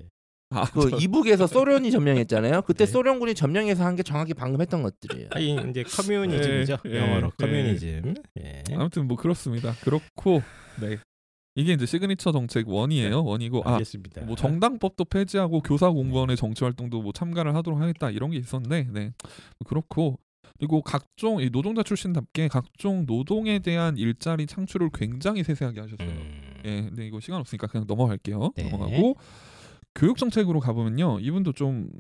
네. 아, 그 저- 이북에서 소련이 점령했잖아요. 그때 네. 소련군이 점령해서 한 게 정확히 방금 했던 것들이에요. 아니 이제 communism이죠. 예, 예, 영어로 예. communism. 예. 아무튼 뭐 그렇습니다. 그렇고 네 이게 이제 시그니처 정책 one이에요. one이고 아 알겠습니다. 뭐 정당법도 폐지하고 교사 공무원의 정치 활동도 뭐 참가를 하도록 하겠다 이런 게 있었는데 네뭐 그렇고 그리고 각종 이 노동자 출신답게 각종 노동에 대한 일자리 창출을 굉장히 세세하게 하셨어요. 음. 예, 근데 이거 시간 없으니까 그냥 넘어갈게요. 네. 넘어가고 교육 정책으로 가보면요, 이분도 좀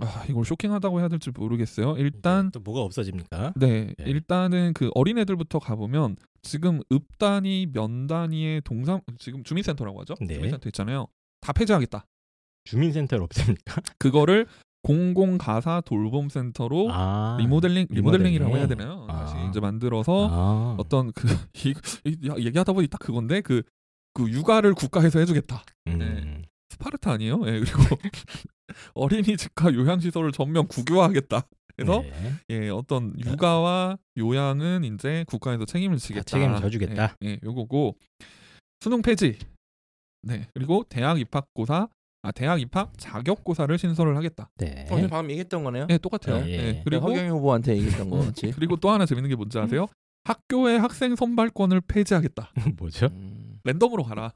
아, 이걸 쇼킹하다고 해야 될지 모르겠어요. 일단 또 뭐가 없어집니까? 네, 네. 일단은 그 어린애들부터 가보면 지금 읍 단위, 면 단위의 동상 지금 주민센터라고 하죠. 네. 주민센터 있잖아요. 다 폐지하겠다. 주민센터를 없앱니까? 그거를 공공 가사 돌봄 센터로 아 리모델링 리모델링이라고 해야. 되나요? 아. 다시 이제 만들어서 아. 어떤 그 이, 얘기하다 보니 딱 그건데 그그 육아를 국가에서 해주겠다. 음. 네. 스파르타 아니에요? 예, 그리고 어린이 집과 요양시설을 전면 국유화하겠다. 그래서 네. 예, 어떤 육아와 요양은 이제 국가에서 책임을 지겠다. 책임을 져주겠다. 예, 예, 요거고 수능 폐지. 네, 그리고 대학 입학고사, 아 대학 입학 자격고사를 신설을 하겠다. 네. 어, 방금 얘기했던 거네요. 예, 똑같아요. 예, 예. 예, 그리고 허경영 후보한테 얘기했던 거 같이. 그리고 또 하나 재밌는 게 뭔지 아세요? 학교의 학생 선발권을 폐지하겠다. 뭐죠? 음. 랜덤으로 가라.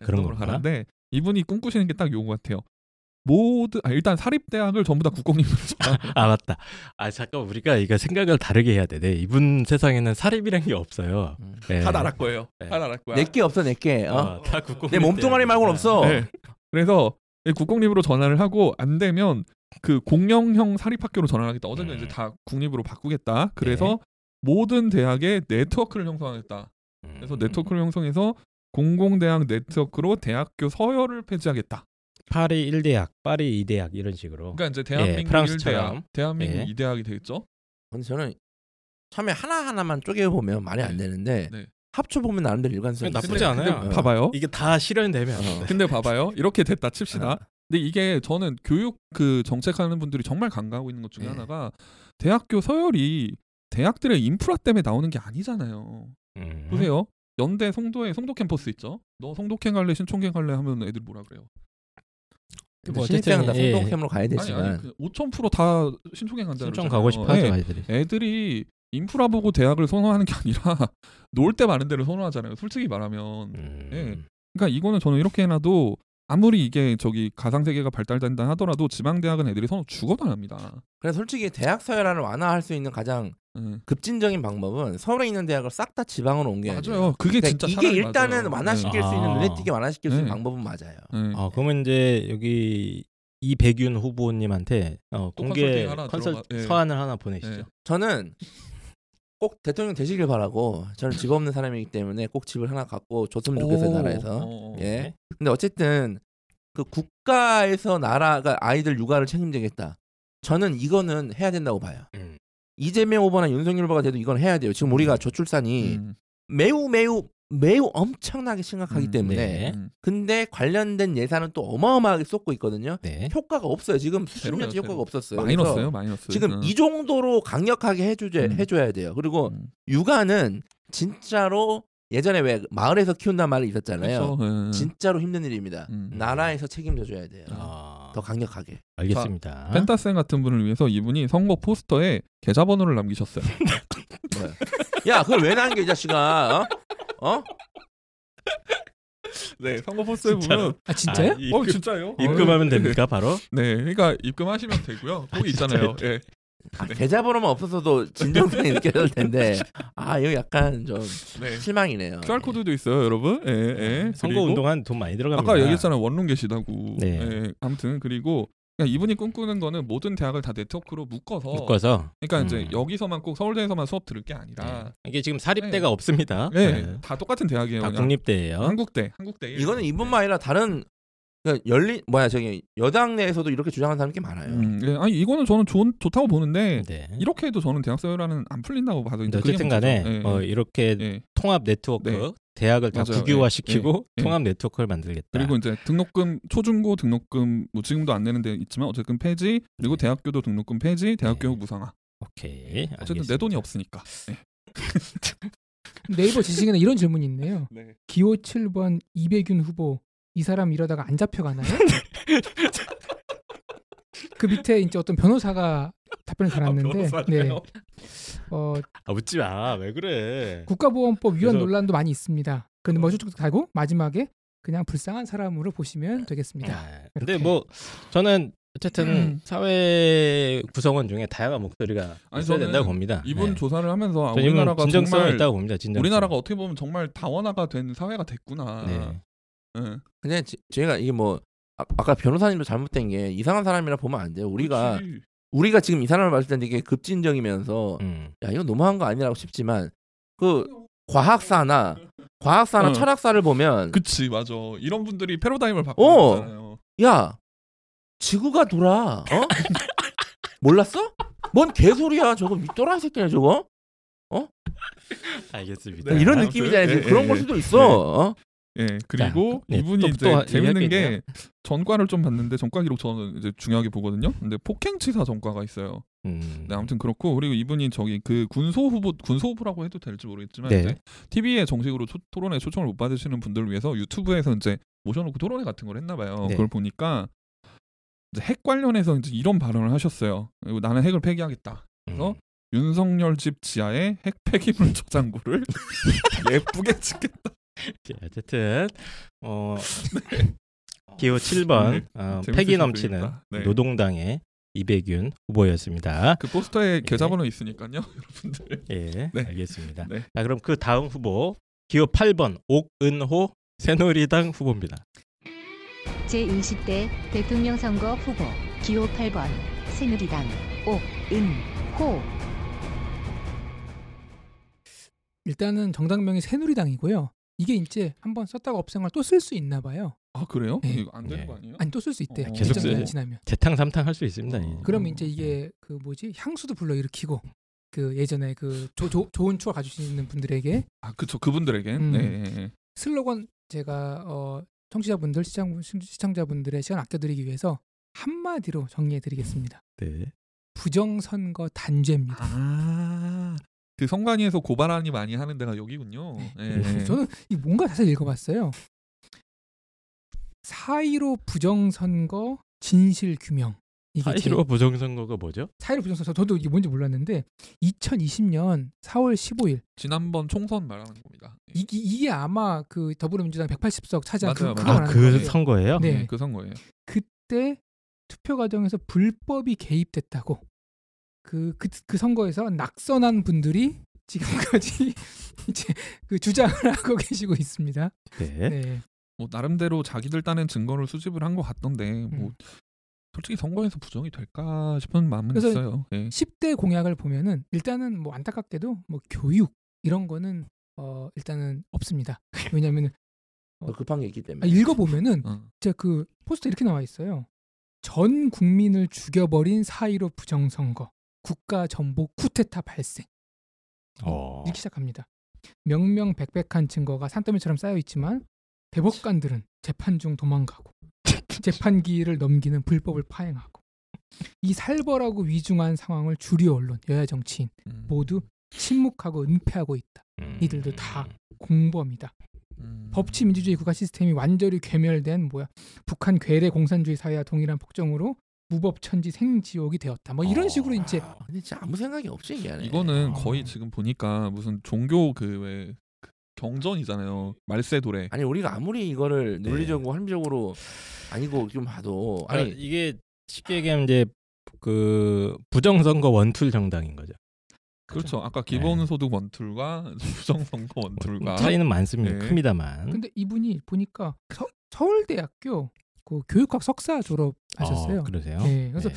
아, 그런 건가? 가는데 이분이 꿈꾸시는 게 딱 요거 같아요. 모든 아, 일단 사립 대학을 전부 다 국공립으로. 아 맞다. 아 잠깐 우리가 이거 생각을 다르게 해야 돼. 네, 이분 세상에는 사립이란 게 없어요. 음. 네. 다 나랄 거예요. 네. 다 나랄 거야. 내게 없어 내게. 어? 어, 다 국공. 내 몸뚱아리 말고는 없어. 네. 그래서 이 국공립으로 전환을 하고 안 되면 그 공영형 사립학교로 전환하겠다. 어쨌든 음. 이제 다 국립으로 바꾸겠다. 그래서 모든 대학의 네트워크를 형성하겠다. 음. 그래서 네트워크를 형성해서 공공대학 네트워크로 대학교 서열을 폐지하겠다. 파리 1대학, 파리 2대학 이런 식으로. 그러니까 이제 대한민국 예, 프랑스처럼. 1대학, 대한민국 예. 2대학이 되겠죠. 근데 저는 처음에 하나 하나만 쪼개 보면 말이 안 네. 되는데 네. 합쳐 보면 나름대로 일관성. 나쁘지 않아요. 근데 봐봐요. 이게 다 실현되면 어. 근데 봐봐요. 이렇게 됐다 칩시다. 아. 근데 이게 저는 교육 그 정책하는 분들이 정말 간과하고 있는 것 중에 네. 하나가 대학교 서열이 대학들의 인프라 때문에 나오는 게 아니잖아요. 음. 보세요. 연대 송도에 송도 캠퍼스 있죠. 너 송도캠 갈래 신촌캠 갈래 하면 애들 뭐라 그래요? 뭐 신입생은 다 예. 송도캠으로 가야 되지만 아니 그 5,000%다 신촌캠 간다. 그러잖아요. 가고 싶어 하죠 예. 아이들이. 애들이 인프라 보고 대학을 선호하는 게 아니라 놀 때 많은 데를 선호하잖아요. 솔직히 말하면. 음. 예. 그러니까 이거는 저는 이렇게 해놔도 아무리 이게 저기 가상 세계가 발달된다 하더라도 지방 대학은 애들이 선호 죽어도 안 합니다. 그래서 솔직히 대학 서열화를 완화할 수 있는 가장 예. 급진적인 방법은 서울에 있는 대학을 싹 다 지방으로 옮겨야 돼요. 맞아요. 그게 그러니까 진짜 이게 일단은 맞아요. 완화시킬 수 있는 네. 눈에 띄게 완화시킬 수 있는 네. 방법은 맞아요. 예. 예. 어 그러면 이제 여기 이백윤 후보님한테 어, 공개 컨설팅 하나 컨설 들어가- 예. 서한을 하나 보내시죠. 예. 저는 꼭 대통령 되시길 바라고 저는 집 없는 사람이기 때문에 꼭 집을 하나 갖고 줬으면 좋겠어요 오. 나라에서. 어, 어. 예. 근데 어쨌든 그 국가에서 나라가 아이들 육아를 책임지겠다. 저는 이거는 해야 된다고 봐요. 음. 이재명 후보나 윤석열 후보가 돼도 이건 해야 돼요. 지금 우리가 저출산이 음. 매우 매우 매우 엄청나게 심각하기 음, 때문에 네. 음. 근데 관련된 예산은 또 어마어마하게 쏟고 있거든요. 네. 효과가 없어요. 지금 수십 년째 효과가. 없었어요. 마이너스요, 그래서 마이너스. 지금 음. 이 정도로 강력하게 해주자, 음. 해줘야 돼요. 그리고 음. 육아는 진짜로 예전에 왜 마을에서 키운다는 말이 있었잖아요. 그렇죠. 예. 진짜로 힘든 일입니다. 음. 나라에서 책임져 줘야 돼요. 아, 더 강력하게. 알겠습니다. 펜타쌤 같은 분을 위해서 이분이 선거 포스터에 계좌번호를 남기셨어요. 야, 그걸 왜 남겨 이 자식아? 어? 어? 네, 선거 포스터에 보면 아 진짜요? 아, 입금, 어 진짜요? 입금하면 어, 됩니까 바로? 네, 그러니까 입금하시면 되고요. 거기 있잖아요. 예. 아, 계좌번호만 없어서도 진정성이 느껴질 텐데 아 이거 약간 좀 네. 실망이네요. QR 코드도 있어요, 여러분. 예, 예. 선거 그리고 운동한 돈 많이 들어갑니다. 아까 얘기했잖아요, 원룸 계시다고. 네. 예, 아무튼 그리고 그냥 이분이 꿈꾸는 거는 모든 대학을 다 네트워크로 묶어서. 묶어서 그러니까 이제 음. 여기서만 꼭 서울대에서만 수업 들을 게 아니라. 네. 이게 지금 사립대가 네. 없습니다. 네, 네. 다 똑같은 대학이에요. 다. 국립대예요. 한국대, 한국대. 이거는 이뿐만 아니라 다른 그러니까 열린 뭐야 저기 여당 내에서도 이렇게 주장하는 사람이 꽤 많아요. 음, 예, 아니 이거는 저는 좋은 좋다고 보는데 네. 이렇게 해도 저는 대학 서열화는 안 풀린다고 봐도 근데 이제 그게 어쨌든 간에 문제죠. 예, 어, 이렇게 예. 통합 네트워크 네. 대학을 다 맞아요. 국유화시키고 예. 예. 통합 네트워크를 만들겠다. 그리고 이제 등록금 초중고 등록금 뭐 지금도 안 내는 데 있지만 어쨌든 폐지 그리고 대학교도 등록금 폐지 대학 네. 무상화 오케이. 어쨌든 알겠습니다. 내 돈이 없으니까 네. 네이버 지식에는 이런 질문이 있네요. 네. 기호 7번 이백윤 후보 이 사람 이러다가 안 잡혀가나요? 그 밑에 이제 어떤 변호사가 답변을 달았는데 네. 어, 아 웃지 마. 왜 그래? 국가보안법 위헌 그래서- 논란도 많이 있습니다. 그런데 뭐 쭉쭉 달고 마지막에 그냥 불쌍한 사람으로 보시면 되겠습니다. 아, 근데. 뭐 저는 어쨌든 음. 사회 구성원 중에 다양한 목소리가 아니, 있어야 된다고 봅니다. 이분 네. 조사를 하면서 아, 우리나라가 정말 있다고 봅니다. 진정성. 우리나라가 어떻게 보면 정말 다원화가 된 사회가 됐구나. 네. 예. 근데 지- 제가 이게 뭐 아, 아까 변호사님도 잘못된 게 이상한 사람이라 보면 안 돼요. 우리가 그치. 우리가 지금 이 사람을 봤을 때 이게 급진적이면서 음. 야 이거 너무한 거 아니라고 싶지만 그 과학사나 과학사나 어. 철학사를 보면 그치 맞아. 이런 분들이 패러다임을 바꾸는 어. 거잖아요. 야 지구가 돌아 어 몰랐어? 뭔 개소리야 저거 밑돌아 새끼야 저거 알겠습니다. 네, 이런 아무튼, 느낌이잖아요 예, 그런 예, 걸 예. 수도 있어 네. 어? 예 그리고 네, 이분이 또- 이제 또 재밌는 게게 전과를 좀 봤는데 전과 기록 저는 이제 중요하게 보거든요. 근데 폭행치사 전과가 있어요. 음. 네, 아무튼 그렇고 그리고 이분이 저기 그 군소 후보 군소 후보라고 해도 될지 모르겠지만 네. 이제 TV에 정식으로 초- 토론회 초청을 못 받으시는 분들을 위해서 유튜브에서 이제 모셔놓고 토론회 같은 걸 했나 봐요. 네. 그걸 보니까 이제 핵 관련해서 이제 이런 발언을 하셨어요. 그리고 나는 핵을 폐기하겠다. 그래서 음. 윤석열 집 지하에 핵 폐기물 저장고를 예쁘게 찍겠다. 자, 어쨌든 어 기호 7번 네, 어, 패기 수 넘치는. 네. 노동당의 이백윤 후보였습니다. 그 포스터에 네. 계좌번호 있으니까요, 여러분들. 예, 네. 알겠습니다. 네. 자, 그럼 그 다음 후보 기호 8번 옥은호 새누리당 후보입니다. 제 20대 대통령 선거 후보 기호 8번 새누리당 옥은호 일단은 정당명이 새누리당이고요. 이게 이제 한번 썼다가 없앤 걸 또 쓸 수 있나 봐요. 아 그래요? 네. 이거 안 되는 네. 거 아니에요? 아니 또 쓸 수 있대요. 어. 계속? 기간이 지나면. 재탕 삼탕 할 수 있습니다. 어. 예. 그러면 이제 이게 그 뭐지 향수도 불러 일으키고 그 예전에 그 조, 조, 좋은 추억 가지시는 분들에게 아 그쵸 그분들에게. 음. 네, 네, 네. 슬로건 제가 어 청취자분들 시청 시청자분들의 시간 아껴드리기 위해서 한마디로 정리해드리겠습니다. 네. 부정선거 단죄입니다. 아, 그 선관위에서 고발안이 많이 하는 데가 여기군요. 네. 예. 저는 이 뭔가 자세히 읽어봤어요. 4.15 부정선거 진실 규명. 이게 제- 4.15 부정선거가 뭐죠? 4.15 부정선거 저도 이게 뭔지 몰랐는데 2020년 4월 15일 지난번 총선 말하는 겁니다. 예. 이게, 이게 아마 그 더불어민주당 180석 차지한 그, 맞아요, 그거 맞아요. 아, 그 거예요. 선거예요? 네. 예, 그 선거예요. 그때 투표 과정에서 불법이 개입됐다고 그, 그, 그 선거에서 낙선한 분들이 지금까지 이제 그 주장을 하고 계시고 있습니다. 네. 네. 뭐 나름대로 자기들 딴엔 증거를 수집을 한 것 같던데 뭐 음. 솔직히 선거에서 부정이 될까 싶은 마음은 그래서 있어요. 예. 10대 공약을 보면은 일단은 뭐 안타깝게도 뭐 교육 이런 거는 어 일단은 없습니다. 왜냐면은 더 급한 게 있기 아, 때문에. 읽어 보면은 어. 진짜 그 포스터 이렇게 나와 있어요. 전 국민을 죽여버린 4.15 부정선거 국가 전복 쿠데타 발생 어. 이렇게 시작합니다. 명명백백한 증거가 산더미처럼 쌓여 있지만 대법관들은 재판 중 도망가고 재판기를 넘기는 불법을 파행하고 이 살벌하고 위중한 상황을 주류 언론, 여야 정치인 음. 모두 침묵하고 은폐하고 있다. 음. 이들도 다 공범이다. 음. 법치 민주주의 국가 시스템이 완전히 괴멸된 뭐야 북한 괴뢰 공산주의 사회와 동일한 폭정으로 무법천지 생지옥이 되었다. 뭐 이런 식으로 이제 아, 근데 진짜 아무 생각이 없이 얘기하네. 이거는 어. 거의 지금 보니까 무슨 종교 그왜 경전이잖아요. 말세 도래. 아니 우리가 아무리 이거를 네. 논리적으로 합리적으로 아니고 좀 봐도 아니 아니 이게 쉽게 얘기하면 이제 그 부정선거 one tool 정당인 거죠. 그렇죠. 아까 기본소득 one tool과 부정선거 one tool과 뭐 차이는 많습니다. 네. 큽니다만. 근데 이분이 보니까 서, 서울대학교 그 교육학 석사 졸업하셨어요. 어, 그러세요? 네, 그래서 네.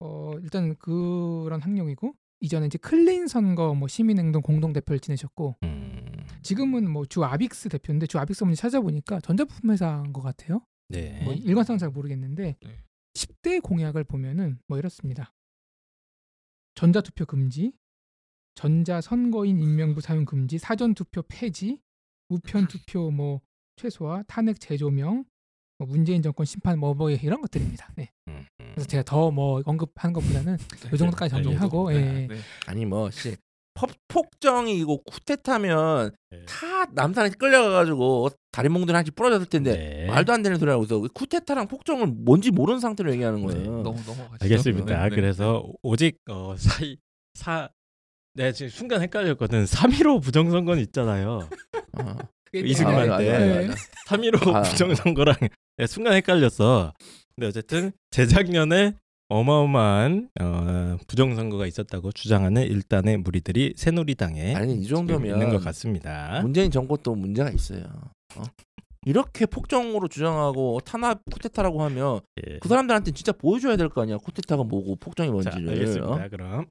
어, 일단 그런 학력이고 이전에 이제 클린 선거 뭐 시민행동 공동 대표를 지내셨고 음, 지금은 뭐 주 아빅스 대표인데 주 아빅스 문제 찾아보니까 전자부품 회사인 것 같아요. 네. 뭐 일관성은 잘 모르겠는데 네. 10대 공약을 보면은 뭐 이렇습니다. 전자투표 금지, 전자선거인 임명부 사용 금지, 사전투표 폐지, 우편투표 뭐 최소화, 탄핵 재조명, 뭐 문재인 정권 심판 뭐 뭐 이런 것들입니다. 네. 음, 음. 그래서 제가 더 뭐 언급하는 것보다는 이 정도까지 네, 정리하고 네, 예. 네. 아니 뭐 씨 폭정이고 쿠데타면 네. 다 남산에 끌려가가지고 다리 몽둥이 한씩 부러졌을 텐데 네. 말도 안 되는 소리 하고 있어. 쿠데타랑 폭정을 뭔지 모르는 상태로 얘기하는 네, 거예요. 너무 넘어가시죠. 알겠습니다. 네, 네. 그래서 오직 어, 사이 사 내가 지금 순간 헷갈렸거든. 3.15 부정선거는 있잖아요. 어. 이승만 아, 맞아, 때. 맞아, 맞아. 3.15 아. 부정선거랑 내가 순간 헷갈렸어. 근데 어쨌든 재작년에 어마어마한 어, 부정선거가 있었다고 주장하는 일단의 무리들이 새누리당에 아니 이 정도면 있는 것 같습니다. 문재인 정권도 문제가 있어요. 어? 이렇게 폭정으로 주장하고 탄압 쿠데타라고 하면 예. 그 사람들한테 진짜 보여줘야 될 거 아니야. 쿠데타가 뭐고 폭정이 자, 뭔지를. 알겠습니다. 어? 그럼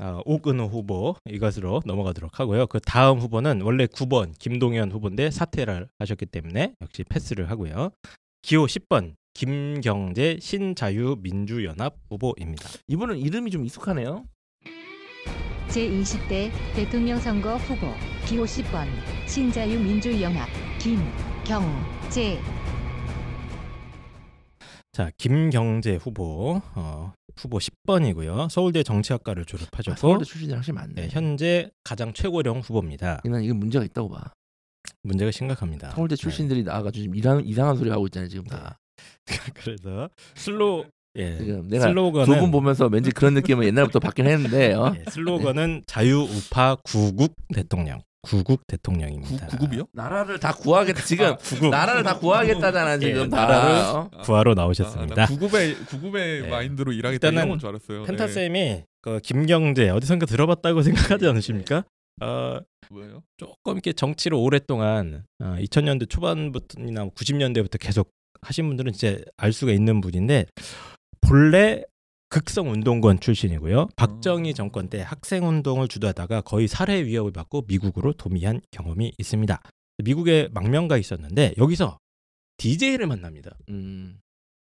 어, 오근호 후보 이것으로 넘어가도록 하고요. 그 다음 후보는 원래 9번 김동연 후보인데 사퇴를 하셨기 때문에 역시 패스를 하고요. 기호 10번 김경재 신자유민주연합 후보입니다. 이분은 이름이 좀 익숙하네요. 제20대 대통령 선거 후보 기호 10번 신자유민주연합 김경재 자, 김경재 후보 어, 후보 10번이고요. 서울대 정치학과를 아, 졸업하셨고 서울대 출신이 확실히 많네. 네, 현재 가장 최고령 후보입니다. 난 이게 문제가 있다고 봐. 문제가 심각합니다. 서울대 출신들이 나와가지고 지금 이상, 이상한 소리 하고 있잖아요 지금 다. 네. 그래서 슬로 예. 지금 내가 슬로건은 두분 보면서 왠지 그런 느낌은 옛날부터 받긴 했는데 어? 예, 슬로건은 자유 우파 구국 대통령. 구국 대통령입니다. 구, 구급이요? 나라를 다 구하겠다 지금 아, 구국 나라를 다 구하겠다잖아 지금 예, 다. 나라를 어? 구하러 아, 나오셨습니다. 나 구급의 구급의 네. 마인드로 일하겠다 이런 건줄 알았어요. 펜타 네. 쌤이 그 김경재 어디선가 들어봤다고 생각하지 않으십니까? 어, 뭐예요? 조금 이렇게 정치를 오랫동안 어, 2000년대 초반부터나 90년대부터 계속 하신 분들은 진짜 알 수가 있는 분인데 본래 극성 운동권 출신이고요. 박정희 정권 때 학생 운동을 주도하다가 거의 살해 위협을 받고 미국으로 도미한 경험이 있습니다. 미국에 망명가 있었는데 여기서 DJ를 만납니다. 음.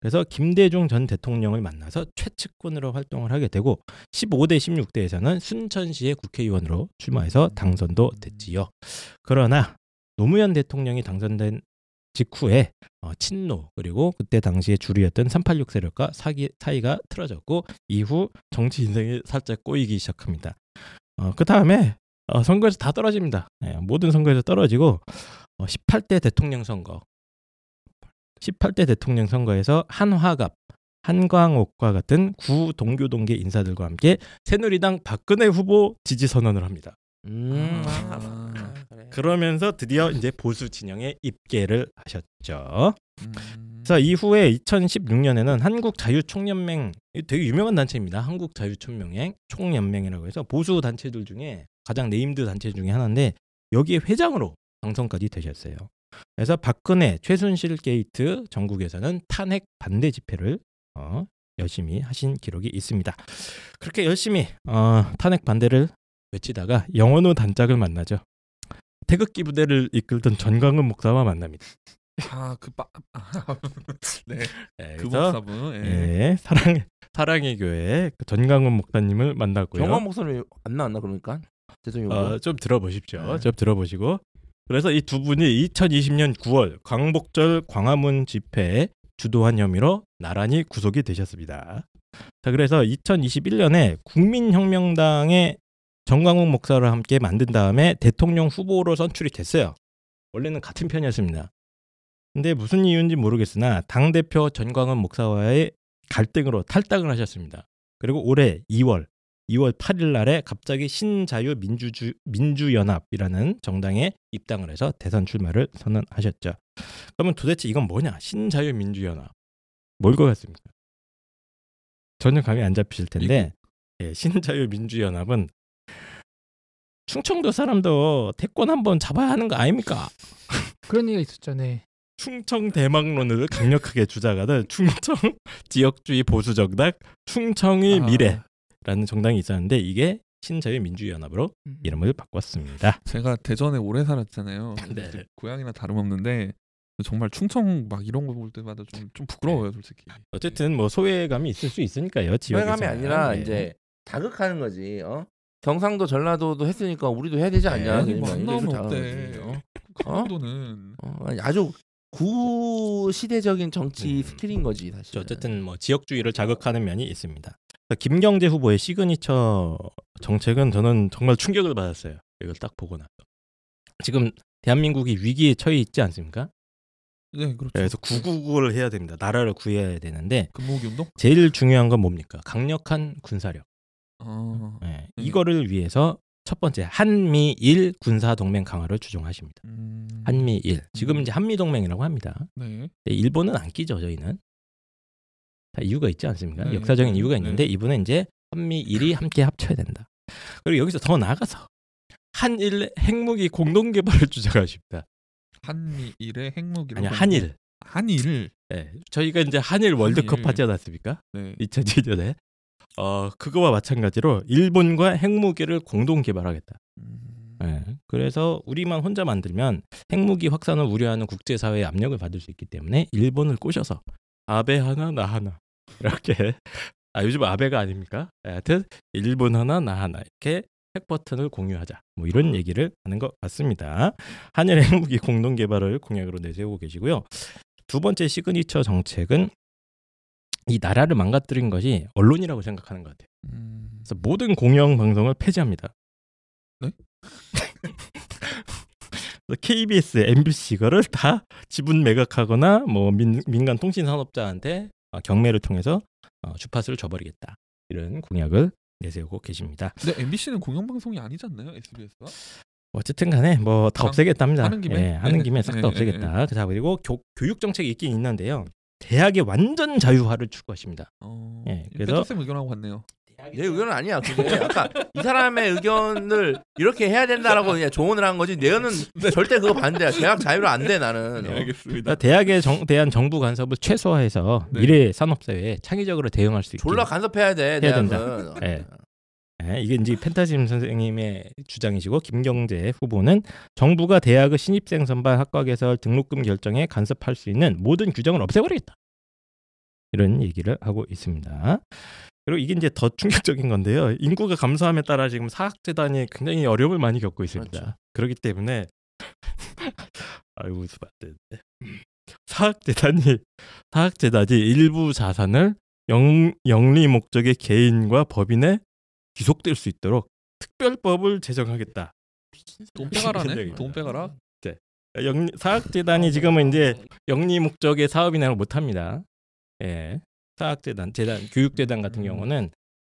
그래서 김대중 전 대통령을 만나서 최측근으로 활동을 하게 되고 15대 16대에서는 순천시의 국회의원으로 출마해서 당선도 됐지요. 그러나 노무현 대통령이 당선된 직후에 어, 친노 그리고 그때 당시에 주류였던 386 세력과 사기, 사이가 틀어졌고 이후 정치 인생이 살짝 꼬이기 시작합니다. 어, 그 다음에 어, 선거에서 다 떨어집니다. 예, 모든 선거에서 떨어지고 어, 18대 대통령 선거 18대 대통령 선거에서 한화갑 한광옥과 같은 구 동교 동계 인사들과 함께 새누리당 박근혜 후보 지지 선언을 합니다. 음. 아. 그래. 그러면서 드디어 이제 보수 진영에 입계를 하셨죠. 음. 자 이후에 2016년에는 한국 자유 총연맹 이 되게 유명한 단체입니다. 한국 자유 총연맹 총연맹이라고 해서 보수 단체들 중에 가장 named 단체 중에 하나인데 여기에 회장으로 당선까지 되셨어요. 그래서 박근혜 최순실 게이트 정국에서는 탄핵 반대 집회를 어, 열심히 하신 기록이 있습니다. 그렇게 열심히 어, 탄핵 반대를 외치다가 영혼의 단짝을 만나죠. 태극기 부대를 이끌던 전광훈 목사와 만납니다. 아그 빠. 네. 네, 그 목사분. 예. 예, 사랑의 사랑의 교회 그 전광훈 목사님을 만났고요. 경험 목소리 안 나왔나 그러니까 후보. 어, 좀 들어보십시오. 네. 좀 들어보시고. 그래서 이 두 분이 2020년 9월 광복절 광화문 집회에 주도한 혐의로 나란히 구속이 되셨습니다. 자, 그래서 2021년에 국민혁명당의 정광훈 목사를 함께 만든 다음에 대통령 후보로 선출이 됐어요. 원래는 같은 편이었습니다. 근데 무슨 이유인지 모르겠으나 당 대표 전광훈 목사와의 갈등으로 탈당을 하셨습니다. 그리고 올해 2월 2월 8일 날에 갑자기 신자유 민주주 민주연합이라는 정당에 입당을 해서 대선 출마를 선언하셨죠. 그러면 도대체 이건 뭐냐? 신자유 민주연합. 뭘 것 같습니까? 전혀 감이 안 잡히실 텐데 예, 신자유 민주연합은 충청도 사람도 대권 한번 잡아야 하는 거 아닙니까? 그런 얘기가 있었잖아요. 충청 대망론을 강력하게 주장하는 충청 지역주의 보수 정당 충청의 아. 미래라는 정당이 있었는데 이게 신자유 민주연합으로 음. 이름을 바꿨습니다. 제가 대전에 오래 살았잖아요. 네. 이제 고향이나 다름없는데 정말 충청 막 이런 거 볼 때마다 좀 좀 부끄러워요, 솔직히. 어쨌든 뭐 소외감이 있을 수 있으니까요. 지역에서 소외감이 아니라 네. 이제 자극하는 거지. 어? 경상도 전라도도 했으니까 우리도 해야 되지 않냐? 네, 아니 안 이걸 나오면 자극하는 어때? 어? 강원도는 어, 아니, 아주 구시대적인 정치 음. skill인 거지 사실. 어쨌든 뭐 지역주의를 자극하는 면이 있습니다. 김경재 후보의 시그니처 정책은 저는 정말 충격을 받았어요. 이걸 딱 보고 나서 지금 대한민국이 위기에 처해 있지 않습니까? 네 그렇죠. 그래서 구국을 해야 됩니다. 나라를 구해야 되는데 금 모으기 운동? 제일 중요한 건 뭡니까? 강력한 군사력. 아, 예, 음. 이거를 위해서 첫 번째 한미일 군사 동맹 강화를 주종하십니다. 음, 한미일 지금 음. 이제 한미 동맹이라고 합니다. 네. 근데 일본은 안 끼죠 저희는. 다 이유가 있지 않습니까? 네, 역사적인 네, 이유가 네. 있는데 이분은 이제 한미일이 함께 합쳐야 된다. 그리고 여기서 더 나아가서 한일 핵무기 공동 개발을 주장하십니다. 한미일의 핵무기로 아니 한일. 한일. 예, 저희가 이제 한일 월드컵 한일. 하지 않았습니까? 네. 2002년에. 어 그거와 마찬가지로 일본과 핵무기를 공동 개발하겠다. 음, 예, 그래서 우리만 혼자 만들면 핵무기 확산을 우려하는 국제사회의 압력을 받을 수 있기 때문에 일본을 꼬셔서 아베 하나 나 하나 이렇게 아 요즘 아베가 아닙니까? 예, 하여튼 일본 하나 나 하나 이렇게 핵 버튼을 공유하자 뭐 이런 얘기를 하는 것 같습니다. 한일 핵무기 공동 개발을 공약으로 내세우고 계시고요. 두 번째 시그니처 정책은 이 나라를 망가뜨린 것이 언론이라고 생각하는 것 같아요. 음, 그래서 모든 공영 방송을 폐지합니다. 네? KBS, MBC 이거를 다 지분 매각하거나 뭐 민, 민간 통신 산업자한테 어, 경매를 통해서 어, 주파수를 줘버리겠다 이런 공약을 내세우고 계십니다. 근데 MBC는 공영방송이 아니지 않나요? SBS가? 어쨌든 간에 뭐다 하- 없애겠답니다. 하는 김에? 예, 하는 네, 김에 싹 네, 다 네, 없애겠다. 자 그리고 교, 교육 정책이 있긴 있는데요. 대학의 완전 자유화를 추구하십니다. 어, 예, 그래서- 펜터쌤 의견하고 같네요. 내 의견은 아니야. 그게 아까 이 사람의 의견을 이렇게 해야 된다라고 그냥 조언을 한 거지. 내 의견은 절대 그거 반대야. 대학 자유로 안 돼 나는. 어. 알겠습니다. 그러니까 대학에 정, 대한 정부 간섭을 최소화해서 네. 미래 산업 사회에 창의적으로 대응할 수 있게 졸라 간섭해야 돼. 된다. 대 예, 이게 이제 펜타짐 선생님의 주장이시고 김경재 후보는 정부가 대학의 신입생 선발 학과 개설 등록금 결정에 간섭할 수 있는 모든 규정을 없애버리겠다. 이런 얘기를 하고 있습니다. 그리고 이게 이제 더 충격적인 건데요. 인구가 감소함에 따라 지금 사학재단이 굉장히 어려움을 많이 겪고 있습니다. 그렇죠. 그렇기 때문에 아유 웃으면 안 되는데. 사학재단이 사학재단이 일부 자산을 영, 영리 목적의 개인과 법인에 귀속될 수 있도록 특별법을 제정하겠다. 돈 빼가라네. 돈 빼가라. 영, 사학재단이 지금은 이제 영리 목적의 사업인을 못 합니다. 예. 사학재단, 재단, 교육재단 같은 음. 경우는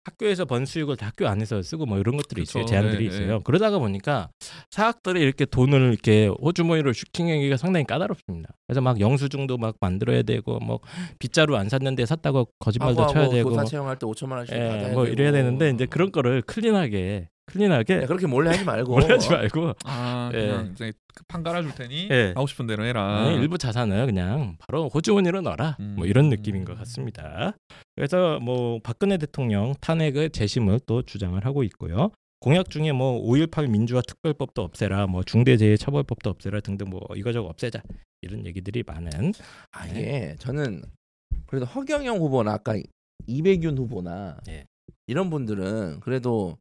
학교에서 번 수익을 다 학교 안에서 쓰고 뭐 이런 것들이 있어요. 그쵸. 제한들이 네, 있어요. 네. 그러다가 보니까 사학들이 이렇게 돈을 이렇게 호주머니로 슈팅하기가 상당히 까다롭습니다. 그래서 막 영수증도 막 만들어야 되고 뭐 빗자루 안 샀는데 샀다고 거짓말도 쳐야 되고 교사 뭐, 채용할 때 5천만 원씩 예, 받아야 뭐 되고. 이래야 되는데 이제 그런 거를 클린하게 클린하게 야, 그렇게 몰래 하지 말고 뭘 하지 말고 아 예. 그냥 이제 판 깔아줄 테니 예. 하고 싶은 대로 해라. 아니, 일부 자산을 그냥 바로 호주머니로 넣어라. 음. 뭐 이런 느낌인 것 같습니다. 그래서 뭐 박근혜 대통령 탄핵의 재심을 또 주장을 하고 있고요. 공약 중에 뭐 5.18 민주화 특별법도 없애라, 뭐 중대재해처벌법도 없애라 등등 뭐 이거저거 없애자 이런 얘기들이 많은 아 이게 저는 그래도 허경영 후보나 아까 이배균 후보나 예. 이런 분들은 그래도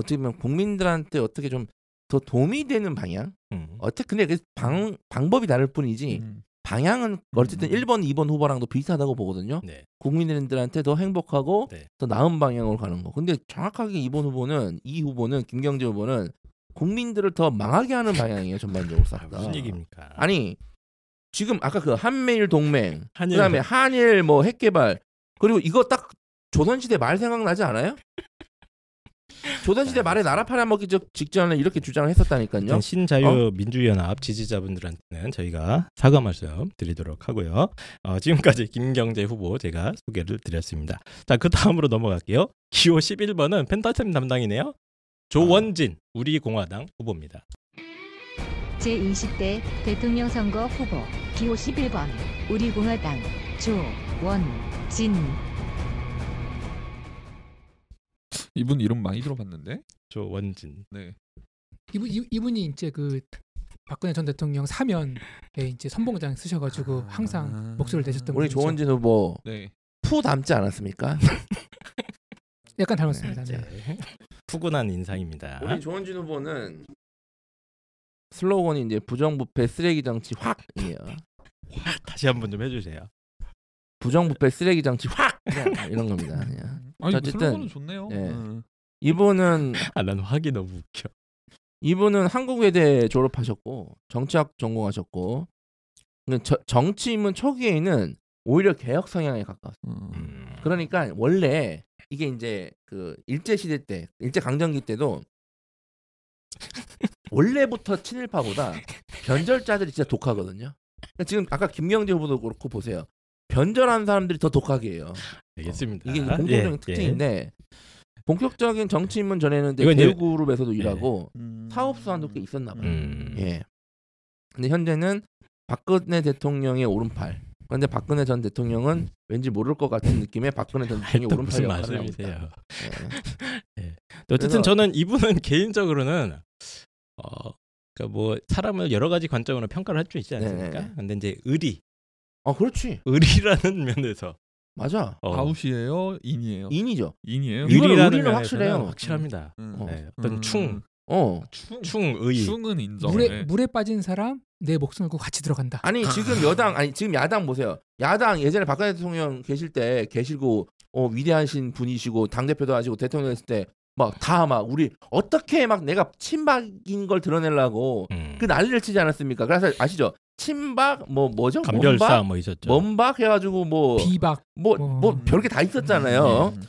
어떻게 보면 국민들한테 어떻게 좀 더 도움이 되는 방향 음. 어떻게 근데 그 방, 방법이 다를 뿐이지 음. 방향은 어쨌든 음. 1번 2번 후보랑도 비슷하다고 보거든요 네. 국민들한테 더 행복하고 네. 더 나은 방향으로 가는 거 근데 정확하게 이번 후보는 이 후보는 김경재 후보는 국민들을 더 망하게 하는 방향이에요 전반적으로 아, 싹 다. 무슨 얘기입니까? 아니 지금 아까 그 한미일 동맹 한일 그다음에 한일 뭐 핵개발 그리고 이거 딱 조선시대 말 생각나지 않아요? 조선시대 말에 나라 팔아먹기 적- 직전에 이렇게 주장을 했었다니까요. 신자유민주연합 지지자분들한테는 저희가 사과 말씀 드리도록 하고요. 어, 지금까지 김경재 후보 제가 소개를 드렸습니다. 자, 그 다음으로 넘어갈게요. 기호 11번은 펜타템 담당이네요. 조원진 우리공화당 후보입니다. 제20대 대통령 선거 후보 기호 11번 우리공화당 조원진 이분 이름 많이 들어봤는데. 조원진. 네. 이분 이- 이분이 이제 그 박근혜 전 대통령 사면에 이제 선봉장 쓰셔가지고 항상 아. 목소리를 내셨던 우리 분이죠. 조원진 후보 네. 푸 닮지 않았습니까? 약간 닮았습니다. 네. 네. 푸근한 인상입니다. 우리 조원진 후보는 슬로건이 이제 부정부패 쓰레기 정치 확이에요. 다시 한번 좀 해주세요. 부정부패 쓰레기 정치 확 이런 겁니다. 그냥. 아니 어쨌든, 슬로건은 좋네요. 예. 음. 이분은 아, 난 확이 너무 웃겨. 이분은 한국외대 졸업하셨고 정치학 전공하셨고 저- 정치인문 초기에는 오히려 개혁 성향에 가까웠어요. 음. 음. 그러니까 원래 이게 이제 그 일제 시대 때 일제 강점기 때도 원래부터 친일파보다 변절자들이 진짜 독하거든요. 그러니까 지금 아까 김경재 후보도 그렇고 보세요. 변절하는 사람들이 더 독하게 해요. 알겠습니다. 이게 공통적인 예, 특징인데 본격적인 정치인문 전에는 이제 이건 이제- 대구그룹에서도 일하고 음. 사업수완도 꽤 있었나 예. 봐요. 음. 예. 근데 현재는 박근혜 대통령의 오른팔. 그런데 박근혜 전 대통령은 왠지 모를 것 같은 느낌의 박근혜 전 아이, 대통령의 또 오른팔 무슨 역할을 하고 말씀이세요? 있다. 예. 어쨌든 그래서- 저는 이분은 개인적으로는 어, 그러니까 뭐 사람을 여러 가지 관점으로 평가를 할 수 있지 않습니까? 네네. 근데 이제 의리, 아 그렇지. 의리라는 면에서 맞아. 어, 아웃이에요, 인이에요. 인이죠. 인이에요. 이- 의리는 면에서는 확실해요. 확실합니다. 음. 어. 네, 어떤 음. 충, 어. 충, 충의 충은 인정. 물에 네. 물에 빠진 사람 내 목숨 걸고 같이 들어간다. 아니 지금 여당 아니 지금 야당 보세요. 야당 예전에 박근혜 대통령 계실 때 계시고 어 위대하신 분이시고 당 대표도 하시고 대통령 했을 때 막 다막 우리 어떻게 막 내가 친박인 걸 드러내려고 음, 그 난리를 치지 않았습니까? 그래서 아시죠? 친박 뭐 뭐죠? 감별사 먼박? 뭐 있었죠. 먼박 해가지고 뭐 비박 뭐 어. 뭐 별게 다 있었잖아요. 음.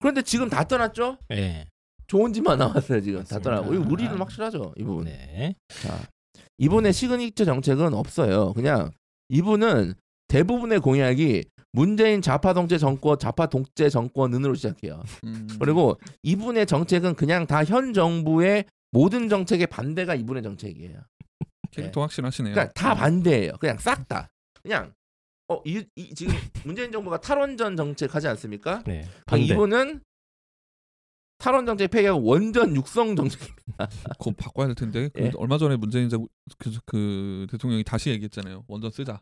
그런데 지금 다 떠났죠? 예. 좋은 짓만 남았어요 지금 다 맞습니다. 떠나고. 이거 우리는 확실하죠 이 부분. 네. 자 이분의 시그니처 정책은 없어요. 그냥 이분은 대부분의 공약이 문재인 좌파 동체 정권, 좌파 독재 정권은으로 시작해요. 음. 그리고 이분의 정책은 그냥 다 현 정부의 모든 정책의 반대가 이분의 정책이에요. 캐릭터 확실하시네요. 그러니까 다 반대예요. 그냥 싹 다. 그냥 어이 지금 문재인 정부가 탈원전 정책 하지 않습니까? 네. 그러니까 반대. 이분은 탈원정 폐기하고 원전 육성 정책. 그거 바꿔야 될 텐데 그 예. 얼마 전에 문재인 정- 그, 그 대통령이 다시 얘기했잖아요. 원전 쓰자.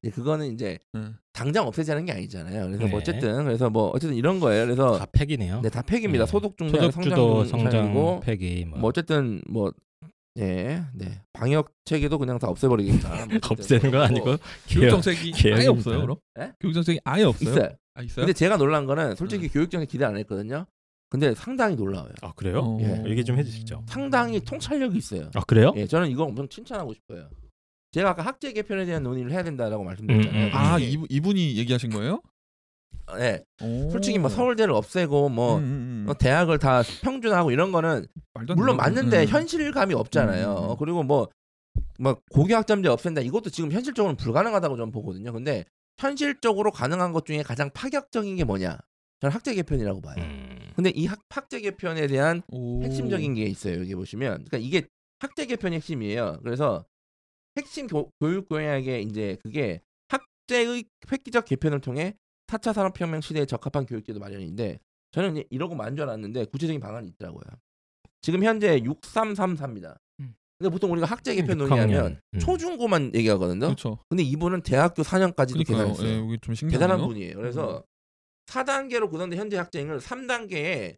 이제 그거는 이제 응. 당장 없애자는 게 아니잖아요. 그래서 네. 뭐 어쨌든 그래서 뭐 어쨌든 이런 거예요. 그래서 다 팩이네요. 네, 다 폐기입니다. 네. 소득 중량, 성장 성장 팩이 뭐, 뭐 어쨌든 뭐 네, 네. 방역 체계도 그냥 다 없애버리겠다. 뭐 없애는 건 아니고 교육 정책이 아예. 없어요, 그럼? 예? 교육 정책이 아예 없어요? 있어요. 아 있어요? 근데 제가 놀란 거는 솔직히 교육청에 기대 안 했거든요. 근데 상당히 놀라워요. 아 그래요? 어. 예. 얘기 좀 해주시죠. 상당히 통찰력이 있어요. 아 그래요? 예, 저는 이거 엄청 칭찬하고 싶어요. 제가 아까 학제 개편에 대한 논의를 해야 된다라고 말씀드렸잖아요. 음, 음. 아 이게- 이분 이분이 얘기하신 거예요? 예, 오. 솔직히 뭐 서울대를 없애고 뭐 음, 음, 음. 어, 대학을 다 평준하고 이런 거는 물론 되는 맞는데 거. 음. 현실감이 없잖아요. 음, 음. 그리고 뭐, 뭐 고교학점제 없앤다 이것도 지금 현실적으로 는 불가능하다고 저는 보거든요. 근데 현실적으로 가능한 것 중에 가장 파격적인 게 뭐냐? 저는 학제 개편이라고 봐요. 음. 근데 이 학, 학제 개편에 대한 오. 핵심적인 게 있어요. 여기 보시면, 그러니까 이게 학제 개편이 핵심이에요. 그래서 핵심 교, 교육 공약의 이제 그게 학제의 획기적 개편을 통해 4차 산업혁명 시대에 적합한 교육제도 마련인데 저는 이러고 만줄 알았는데 구체적인 방안이 있더라고요. 지금 현재 6333입니다. 음. 근데 보통 우리가 학제 개편 6학년. 논의하면 음. 초중고만 얘기하거든요. 그렇죠. 근데 이분은 대학교 4년까지도 그러니까요. 계산했어요. 예, 여기 좀 신기하네요. 대단한 분이에요. 그래서 4단계로 구성된 현재 학생을 3단계에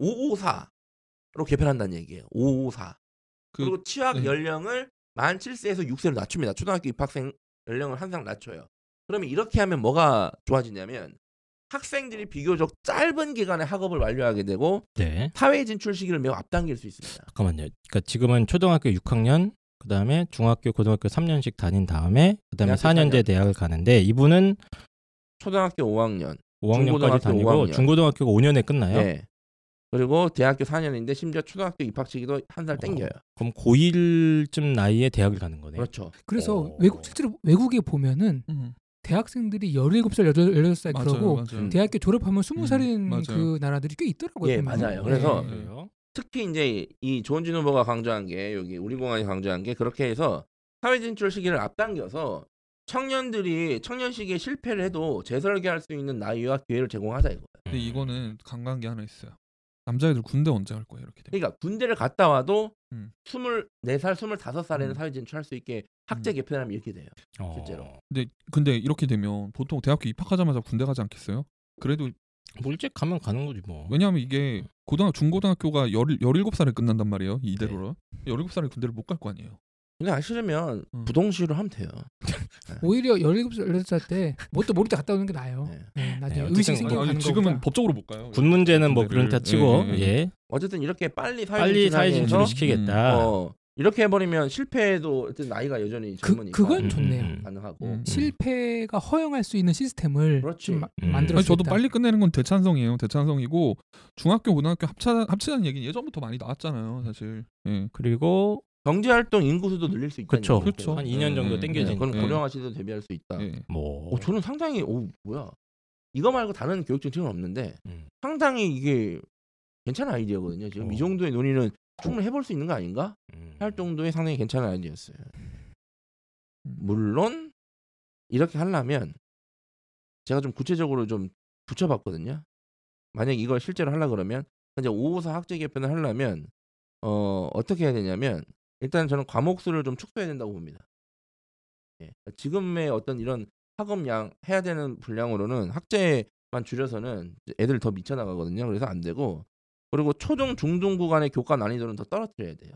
554로 개편한다는 얘기예요. 554. 그- 그, 리고 취학 네. 연령을 만 7세에서 6세로 낮춥니다. 초등학교 입학생 연령을 항상 낮춰요. 그러면 이렇게 하면 뭐가 좋아지냐면 학생들이 비교적 짧은 기간에 학업을 완료하게 되고 네. 사회 진출 시기를 매우 앞당길 수 있습니다. 잠깐만요. 그러니까 지금은 초등학교 6학년, 그다음에 중학교, 고등학교 3년씩 다닌 다음에 그다음에 대학교 4년제 4년. 대학을 가는데 이분은 초등학교 5학년, 5학년까지 중고등학교 다니고 5학년. 중고등학교가 5년에 끝나요. 네. 그리고 대학교 4년인데 심지어 초등학교 입학 시기도 한달 땡겨요. 그럼 고1쯤 나이에 대학을 가는 거네요. 그렇죠. 그래서 어. 외국 실제로 외국에 보면은 음. 대학생들이 17살, 18살 맞아요, 그러고 맞아요. 대학교 졸업하면 20살인 음. 그 나라들이 꽤 있더라고요. 예. 맞아요. 그래서 예. 그래요? 특히 이제 이 조원진 후보가 강조한 게 여기 우리 공항이 강조한 게 그렇게 해서 사회 진출 시기를 앞당겨서 청년들이 청년 시기에 실패를 해도 재설계할 수 있는 나이와 기회를 제공하자 이거예요. 근데 이거는 게 하나 있어요. 남자애들 군대 언제 갈 거예요, 이렇게 되면. 그러니까 군대를 갔다 와도 음. 24살, 25살에는 음. 사회 진출할 수 있게 학제 개편하면 이렇게 돼요. 어. 실제로. 근데 근데 이렇게 되면 보통 대학교 입학하자마자 군대 가지 않겠어요? 그래도 뭐 일찍 가면 가는 거지 뭐. 왜냐하면 이게 고등 중고등학교가 열 17살에 끝난단 말이에요. 네. 이대로라. 17살에 군대를 못 갈 거 아니에요. 안 싫으면 음. 부동시로 하면 돼요. 오히려 17살, 18살 때 뭣도 모를 때 갔다 오는 게 나아요. 네. 네, 나중에 네, 의식 생기고 아니, 가는 지금은 거보다. 법적으로 못 가요. 군 문제는 뭐 군대를. 그런 다 치고 예, 예, 예. 예. 어쨌든 이렇게 빨리 사회 빨리 사회 진출을 시키겠다. 어, 이렇게 해버리면 실패해도 어쨌든 나이가 여전히 그, 젊으니까 그건 음, 좋네요. 음, 음. 가능하고 음. 실패가 허용할 수 있는 시스템을 그렇지. 좀 마- 음. 만들어 아니 저도 빨리 끝내는 건 대찬성이에요. 대찬성이고 중학교 고등학교 합차 합치자는 얘기는 예전부터 많이 나왔잖아요, 사실. 예. 그리고 경제 활동 인구 수도 늘릴 수 있다. 그쵸. 한 2년 정도 예, 땡겨지니까. 그건 예. 고령화 시대도 대비할 수 있다. 예. 뭐 어, 저는 상당히 오 뭐야 이거 말고 다른 교육 정책은 없는데 음. 상당히 이게 괜찮은 아이디어거든요. 지금 어. 이 정도의 논의는 충분히 해볼 수 있는 거 아닌가 음. 할 정도의 상당히 괜찮은 아이디어였어요. 음. 물론 이렇게 하려면 제가 좀 구체적으로 좀 붙여봤거든요. 만약 이걸 실제로 하려 그러면 이제 554 학제 개편을 하려면 어 어떻게 해야 되냐면 일단 저는 과목 수를 좀 축소해야 된다고 봅니다. 예. 지금의 어떤 이런 학업량 해야 되는 분량으로는 학제만 줄여서는 애들 더 미쳐 나가거든요. 그래서 안 되고 그리고 초중 중등 구간의 교과 난이도는 더 떨어뜨려야 돼요.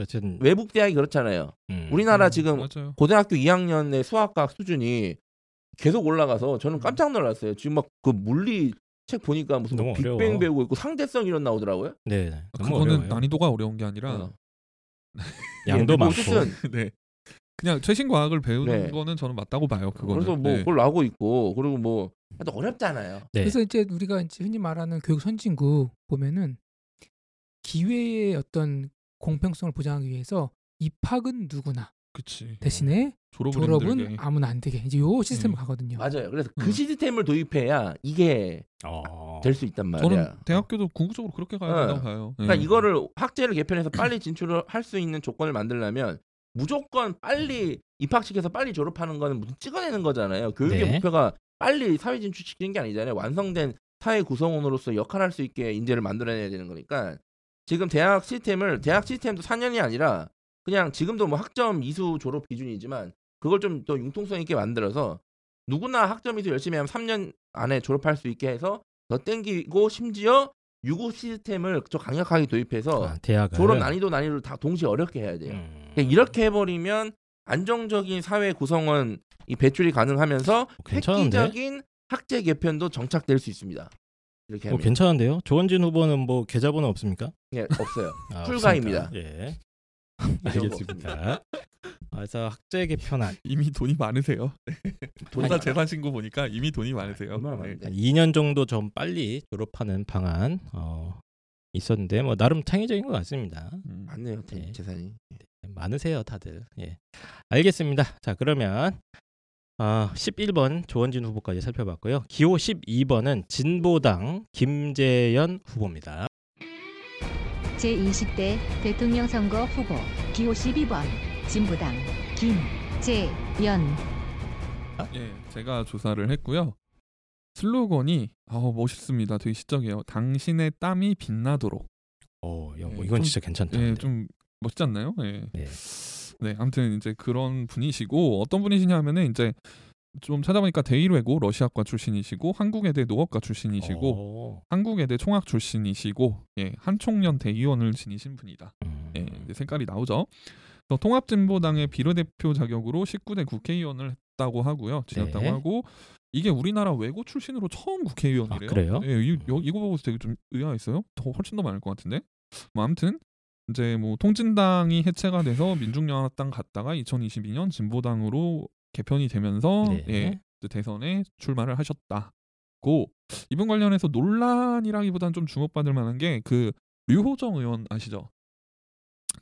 어쨌든 외국 대학이 그렇잖아요. 음. 우리나라 음, 지금 맞아요. 고등학교 2학년의 수학과학 수준이 계속 올라가서 저는 깜짝 놀랐어요. 지금 막 그 물리 책 보니까 무슨 뭐 빅뱅 어려워. 배우고 있고 상대성 이런 나오더라고요. 네, 너무 그거는 어려워요. 난이도가 어려운 게 아니라 어. 양도 예, 많고. 어쨌든 네. 그냥 최신 과학을 배우는 네. 거는 저는 맞다고 봐요. 그거는. 그래서 뭐 네. 그걸 나오고 있고 그리고 뭐 하여튼 어렵잖아요. 네. 그래서 이제 우리가 이제 흔히 말하는 교육 선진국 보면은 기회의 어떤 공평성을 보장하기 위해서 입학은 누구나 그치. 대신에 졸업을 졸업은 힘들게. 아무나 안 되게 이제 요 시스템 음. 가거든요. 맞아요. 그래서 그 음. 시스템을 도입해야 이게 어. 될 수 있단 말이야. 저는 대학교도 궁극적으로 그렇게 가야 어. 된다고 봐요. 네. 그러니까 이거를 학제를 개편해서 빨리 진출을 할 수 있는 조건을 만들려면 무조건 빨리 입학시켜서 빨리 졸업하는 거는 무슨 찍어내는 거잖아요. 교육의 네. 목표가 빨리 사회 진출시키는 게 아니잖아요. 완성된 사회 구성원으로서 역할할 수 있게 인재를 만들어내야 되는 거니까 지금 대학 시스템을 대학 시스템도 4년이 아니라 그냥 지금도 뭐 학점 이수 졸업 기준이지만 그걸 좀 더 융통성 있게 만들어서 누구나 학점 이수 열심히 하면 3년 안에 졸업할 수 있게 해서 더 땡기고 심지어 유고 시스템을 저 강력하게 도입해서 아, 대학을 졸업 난이도 난이도를 다 동시에 어렵게 해야 돼요. 음. 그러니까 이렇게 해버리면 안정적인 사회 구성원 이 배출이 가능하면서 괜찮은데? 획기적인 학제 개편도 정착될 수 있습니다. 이렇게 뭐 하면 괜찮은데요? 조원진 후보는 뭐 계좌번호 없습니까? 예, 없어요. 아, 풀가입니다. 예. 알겠습니다. 그래서 학제 개편안 이미 돈이 많으세요. 본사 많아. 재산 신고 보니까 이미 돈이 많으세요. 네. 한 2년 정도 좀 빨리 졸업하는 방안 어, 있었는데 뭐 나름 창의적인 것 같습니다. 음. 많네요 재- 예. 재산이. 많으세요, 다들. 예. 알겠습니다. 자, 그러면 어, 11번 조원진 후보까지 살펴봤고요. 기호 12번은 진보당 김재현 후보입니다. 제20대 대통령 선거 후보 기호 12번 진보당 김재연 예, 제가 조사를 했고요. 슬로건이 아우 멋있습니다. 되게 시적이에요. 당신의 땀이 빛나도록. 오, 야, 뭐 예, 이건 좀- 진짜 괜찮다. 예. 좀 멋지지 않나요? 예. 예. 네, 아무튼 이제 그런 분이시고 어떤 분이시냐면은 이제 좀 찾아보니까 대일외고 러시아과 출신이시고 한국외대 농업과 출신이시고 오, 한국외대 총학 출신이시고 예, 한총련 대의원을 지니신 분이다. 음. 예, 이제 색깔이 나오죠. 또 통합진보당의 비례대표 자격으로 19대 국회의원을 했다고 하고요. 지냈다고 네. 하고 이게 우리나라 외고 출신으로 처음 국회의원이래요. 아, 그래요? 예, 이, 여- 이거 보고 되게 좀 의아했어요. 더 훨씬 더 많을 것 같은데. 뭐 아무튼 이제 뭐 통진당이 해체가 돼서 민중연합당 갔다가 2022년 진보당으로 개편이 되면서 네. 예, 대선에 출마를 하셨다고 이분 관련해서 논란이라기보다는 좀 주목받을 만한 게 그 류호정 의원 아시죠?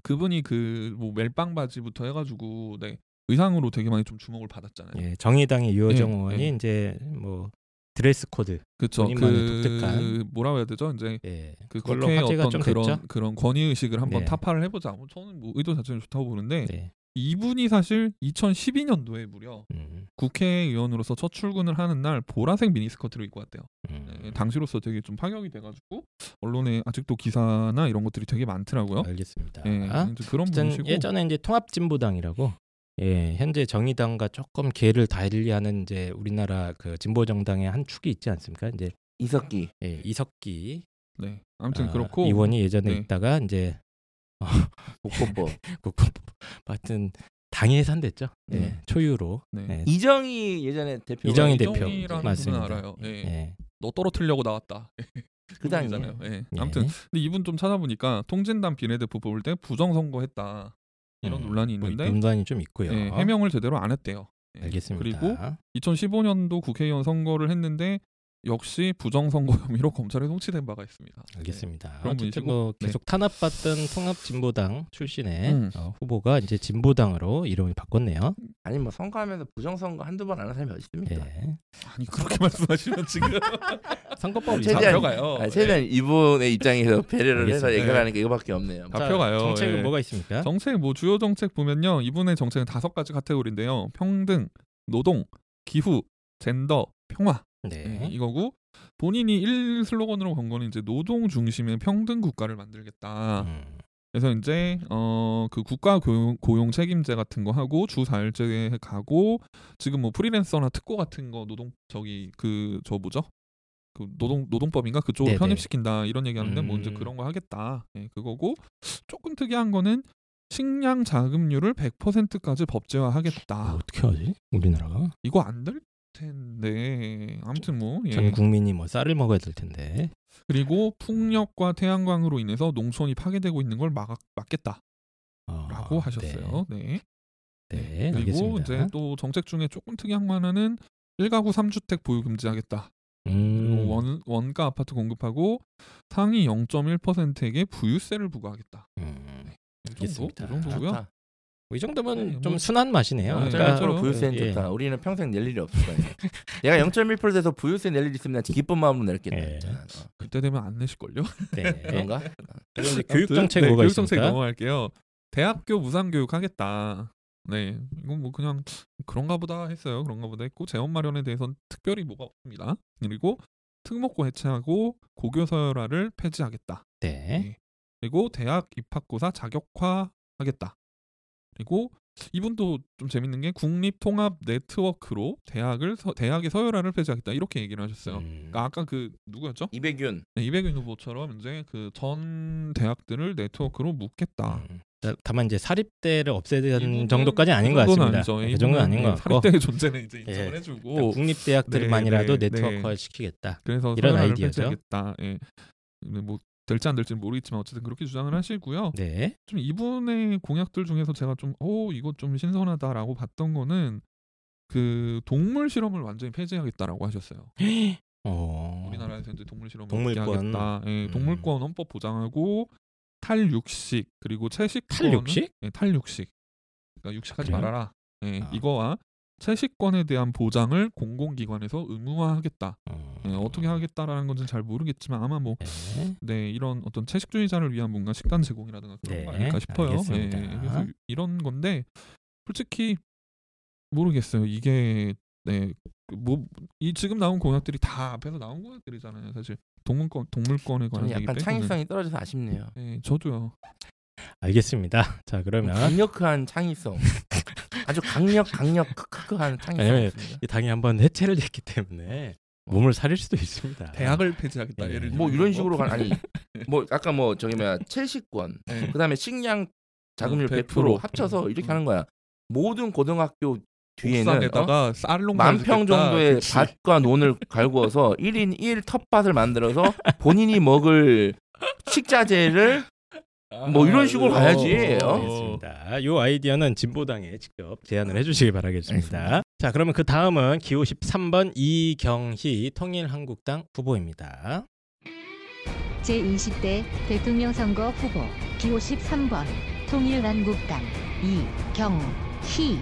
그분이 그 뭐 멜빵 바지부터 해가지고 네 의상으로 되게 많이 좀 주목을 받았잖아요. 예, 정의당의 유호정 예, 의원이 예. 이제 뭐 dress code. 본인만의 그 독특한. 뭐라고 해야 되죠? 이제 예, 그 화제가 어떤 좀 그런 됐죠. 그런 권위 의식을 한번 네. 타파를 해보자. 뭐 저는 뭐 의도 자체는 좋다고 보는데 네. 이분이 사실 2012년도에 무려 음, 국회의원으로서 첫 출근을 하는 날 보라색 미니스커트를 입고 왔대요. 음. 네, 당시로서 되게 좀 파격이 돼가지고 언론에 아직도 기사나 이런 것들이 되게 많더라고요. 알겠습니다. 예, 이제 그런 분이시고 예전에 이제 통합진보당이라고 예, 현재 정의당과 조금 계를 달리하는 이제 우리나라 그 진보 정당의 한 축이 있지 않습니까? 이제 이석기 예, 이석기 네, 아무튼 아, 그렇고 의원이 예전에 네. 있다가 이제 복권법 국법 하여튼 당이 해산됐죠. 예, 네. 초유로 네. 예, 이정희 예전에 대표 이정희 대표. 이정희라는 맞습니다. 분은 알아요. 예. 예. 너 떨어뜨리려고 나왔다. 그 당이에요. 그분이잖아요. 예. 예. 아무튼 근데 이분 좀 찾아보니까 통진당 비례대표 뽑을 때 부정선거 했다 이런 음, 논란이 뭐 있는데 논란이 좀 있고요. 예, 해명을 제대로 안 했대요. 예. 알겠습니다. 그리고 2015년도 국회의원 선거를 했는데 역시 부정선거 혐의로 검찰에 송치된 바가 있습니다. 알겠습니다. 그런 어쨌든 뭐 네. 계속 탄압받던 통합진보당 출신의 음. 어, 후보가 이제 진보당으로 이름을 바꿨네요. 아니 뭐 선거하면서 부정선거 한두 번안 하는 사람이 어디 있습니까? 예. 아니 그렇게 말씀하시면 지금 선거법이 최대한- 잡혀가요. 아니, 최대한 이분의 입장에서 배려를 해서 알겠습니다. 얘기하는 게 이거밖에 없네요. 자, 잡혀가요. 정책은 예. 뭐가 있습니까? 정책 뭐 주요 정책 보면요 이분의 정책은 다섯 가지 카테고리인데요 평등, 노동, 기후, 젠더, 평화 네. 예, 이거고 본인이 1 슬로건으로 건 거는 이제 노동 중심의 평등 국가를 만들겠다. 음. 그래서 이제 어 그 국가 고용, 고용 책임제 같은 거 하고 주 4일제 가고 지금 뭐 프리랜서나 특고 같은 거 노동 저기 그 저 뭐죠? 그 노동 노동법인가 그쪽으로 네네. 편입시킨다 이런 얘기하는데 뭐 이제 음. 그런 거 하겠다. 예, 그거고 조금 특이한 거는 식량 자급률을 100%까지 법제화하겠다. 뭐 어떻게 하지? 우리나라가 이거 안 될 텐데 아무튼 뭐 예. 전 국민이 뭐 쌀을 먹어야 될 텐데. 그리고 풍력과 태양광으로 인해서 농촌이 파괴되고 있는 걸 막, 막겠다라고 어, 하셨어요. 네. 네, 네 그리고 알겠습니다. 이제 또 정책 중에 조금 특이한 거 하나는 1가구 3주택 보유 금지하겠다. 그리고 음, 원, 원가 아파트 공급하고 상위 0.1%에게 부유세를 부과하겠다. 음. 이 정도? 알겠습니다. 이 정도고요. 좋다. 뭐이 정도면 네, 좀 뭐- 순한 맛이네요. 네, 그러니까 맞아요. 부유세는 예. 좋다. 우리는 평생 낼 일이 없을 거예요. 내가 0.1%에서 부유세 낼일 있으면 난 기쁜 마음으로 낼겠다. 예. 어, 그때 되면 안 내실걸요? 네. 그런가? 이제 교육 정책 네, 뭐가 교육 정책? 넘어갈게요. 대학교 무상 교육 하겠다. 네, 이건 뭐 그냥 그런가 보다 했어요. 그런가 보다 했고 재원 마련에 대해서는 특별히 뭐가 없습니다. 그리고 특목고 해체하고 고교 서열화를 폐지하겠다. 네. 그리고 대학 입학고사 자격화하겠다. 그리고 이분도 좀 재밌는 게 국립통합 네트워크로 대학을 서, 대학의 서열화를 폐지하겠다 이렇게 얘기를 하셨어요. 음. 그러니까 아까 그 누구였죠? 이백윤 네, 이백윤 후보처럼 이제 그 전 대학들을 네트워크로 묶겠다. 음. 다- 다만 이제 사립대를 없애는 정도까지 아닌 것 같습니다. 아니죠. 그 정도는 아닌 것 같고 사립대의 존재는 이제 인정을 예. 해주고 그러니까 국립대학들만이라도 네, 네, 네트워크화 네. 시키겠다. 그래서 이런 아이디어죠. 폐지하겠다. 예. 근데 뭐 될지 안 될지는 모르겠지만 어쨌든 그렇게 주장을 하시고요. 네. 좀 이분의 공약들 중에서 제가 좀어 이거 좀 신선하다라고 봤던 거는 그 동물 실험을 완전히 폐지하겠다라고 하셨어요. 어. 우리나라에서 이제 동물 실험을 동물권. 하겠다. 예, 음. 동물권 헌법 보장하고 탈육식 그리고 채식권 탈육식? 예, 탈육식. 그러니까 육식하지 그래요? 말아라. 예, 아. 이거와 채식권에 대한 보장을 공공기관에서 의무화하겠다. 어. 예, 어떻게 하겠다라는 건지는 잘 모르겠지만 아마 뭐 네. 네, 이런 어떤 채식주의자를 위한 뭔가 식단 제공이라든가 그런 네, 거 아닐까 싶어요. 예, 그래서 이런 건데 솔직히 모르겠어요. 이게 네, 뭐 이 지금 나온 공약들이 다 앞에서 나온 공약들이잖아요. 사실 동물권 동물권에 관한 약간. 창의성이 떨어져서 아쉽네요. 네, 저도요. 알겠습니다. 자 그러면 강력한 창의성. 아주 강력 강력 창의성. 왜냐면 있습니다. 이 당이 한번 해체를 됐기 때문에 몸을 사릴 수도 있습니다. 대학을 폐지하겠다. 네. 예를 들면 뭐 이런 식으로 가 아니 뭐 아까 뭐 저기 뭐야 채식권 네. 그다음에 식량 자금률 어, 100% 100% 합쳐서 이렇게 음. 하는 거야. 모든 고등학교 뒤에는 어? 옥상에다가 쌀농 만평 정도의 그치. 밭과 논을 갈구어서 1인 1 텃밭을 만들어서 본인이 먹을 식자재를 뭐 이런 식으로 가야지. 어? 알겠습니다. 요 아이디어는 진보당에 직접 제안을 해주시기 바라겠습니다. 자, 그러면 그 다음은 기호 13번 이경희 통일한국당 후보입니다. 제20대 대통령 선거 후보 기호 13번 통일한국당 이경희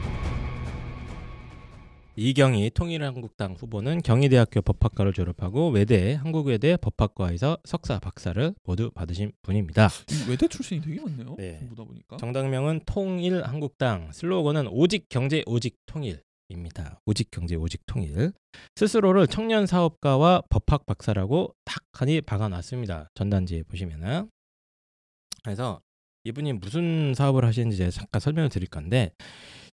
이경희 통일한국당 후보는 경희대학교 법학과를 졸업하고 외대 한국외대 법학과에서 석사 박사를 모두 받으신 분입니다. 이 외대 출신이 되게 많네요. 네. 보다 보니까. 정당명은 통일한국당, 슬로건은 오직 경제 오직 통일입니다. 오직 경제 오직 통일. 스스로를 청년 사업가와 법학 박사라고 탁 하니 박아놨습니다. 전단지에 보시면은. 그래서 이분이 무슨 사업을 하시는지 제가 잠깐 설명을 드릴 건데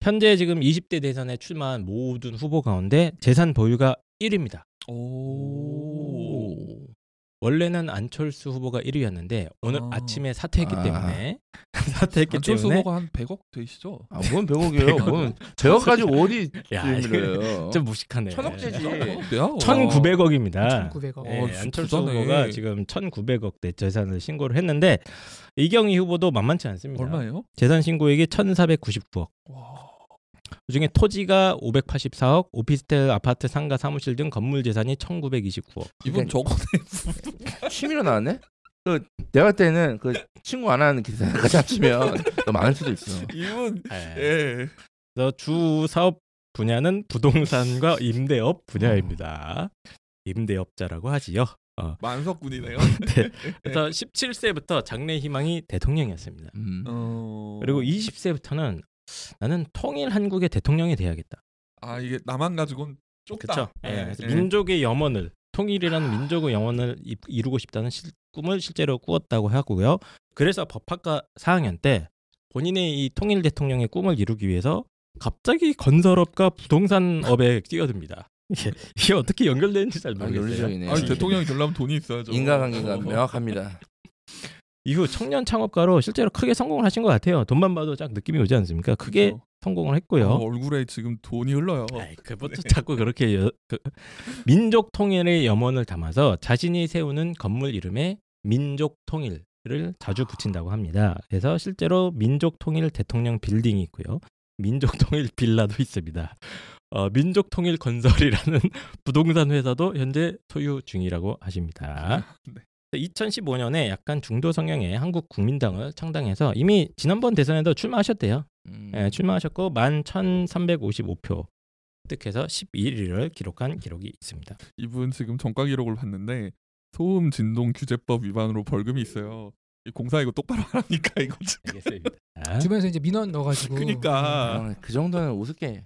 현재 지금 20대 대선에 출마한 모든 후보 가운데 재산 보유가 1위입니다. 오. 원래는 안철수 후보가 1위였는데 오늘 아. 아. 침에 사퇴했기 아. 때문에 사퇴했기 안철수 때문에 후보가 한 100억 되시죠? 아, 뭔 100억이에요? 뭔 100억 가지고 어디 야, 좀 무식하네. 천억제지. 네. 1,900억입니다. 1,900억. 예, 어, 안철수 부자네. 후보가 지금 1,900억 대 재산을 신고를 했는데 이경희 후보도 만만치 않습니다. 얼마예요? 재산 신고액이 1,499억. 와. 그중에 토지가 584억, 오피스텔, 아파트, 상가, 사무실 등 건물 재산이 1,929억. 이분 저거네. 취미로 나왔네? 그 내가 할 때는 그 친구 안 하는 기사까지 합치면 더 많을 수도 있어. 이분 예. 예. 그래서 주 사업 분야는 부동산과 임대업 분야입니다. 임대업자라고 하지요. 어, 만석군이네요. 그래서 17세부터 장래 희망이 대통령이었습니다. 음. 어. 그리고 20세부터는 나는 통일 한국의 대통령이 돼야겠다. 아 이게 나만 가지고는 좁다. 그렇죠. 예, 그래서 예. 민족의 영원을 통일이라는 민족의 영원을 이- 이루고 싶다는 실- 꿈을 실제로 꾸었다고 하고요. 그래서 법학과 4학년 때 본인의 이 통일 대통령의 꿈을 이루기 위해서 갑자기 건설업과 부동산업에 뛰어듭니다. 이게, 이게 어떻게 연결되는지 잘 아, 모르겠어요. 논리적이네. 아니 대통령이 되려면 돈이 있어야죠. 인과관계가 어. 명확합니다. 이후 청년 창업가로 실제로 크게 성공을 하신 것 같아요. 돈만 봐도 딱 느낌이 오지 않습니까? 크게 그렇죠. 성공을 했고요. 어, 얼굴에 지금 돈이 흘러요. 아이, 그것도 네. 자꾸 그렇게 여- 그, 민족 통일의 염원을 담아서 자신이 세우는 건물 이름에 민족 통일을 자주 붙인다고 합니다. 그래서 실제로 민족 통일 대통령 빌딩이 있고요. 민족 통일 빌라도 있습니다. 어, 민족 통일 건설이라는 부동산 회사도 현재 소유 중이라고 하십니다. 네. 2015년에 약간 중도 성향의 한국 국민당을 창당해서 이미 지난번 대선에도 출마하셨대요. 음. 예, 출마하셨고 11,355표 획득해서 11위를 기록한 기록이 있습니다. 이분 지금 정가 기록을 봤는데 소음 진동 규제법 위반으로 벌금이 있어요. 이 공사 이거 똑바로 안 하니까 이거 지금. 알겠습니다. 주변에서 이제 민원 넣어가지고 그러니까. 아, 그 정도는 우습게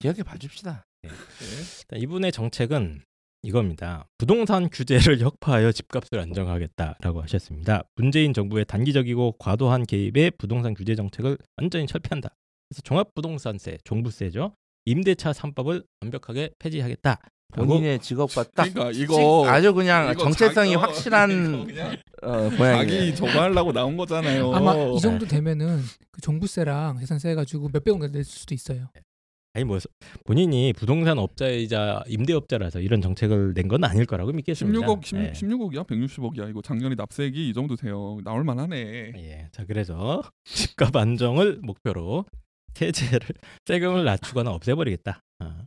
기억해 봐줍시다. 일단 이분의 정책은 이겁니다. 부동산 규제를 혁파하여 집값을 안정하겠다라고 하셨습니다. 문재인 정부의 단기적이고 과도한 개입에 부동산 규제 정책을 완전히 철폐한다. 그래서 종합부동산세, 종부세죠. 임대차 3법을 완벽하게 폐지하겠다. 본인의 직업과 딱 그러니까 찍- 이거 아주 그냥 이거 정체성이 자기- 확실한 그냥 어. 자기 저거 하려고 나온 거잖아요. 아마 이 정도 되면은 그 종부세랑 재산세 해가지고 몇백 원 낼 수도 있어요. 아니 뭐 본인이 부동산 업자이자 임대업자라서 이런 정책을 낸 건 아닐 거라고 믿겠습니다. 16억 16, 예. 16억이야 160억이야 이거 작년에 납세액이 이 정도 돼요 나올 만하네 예. 자 그래서 집값 안정을 목표로 세제를 세금을 낮추거나 없애버리겠다. 아,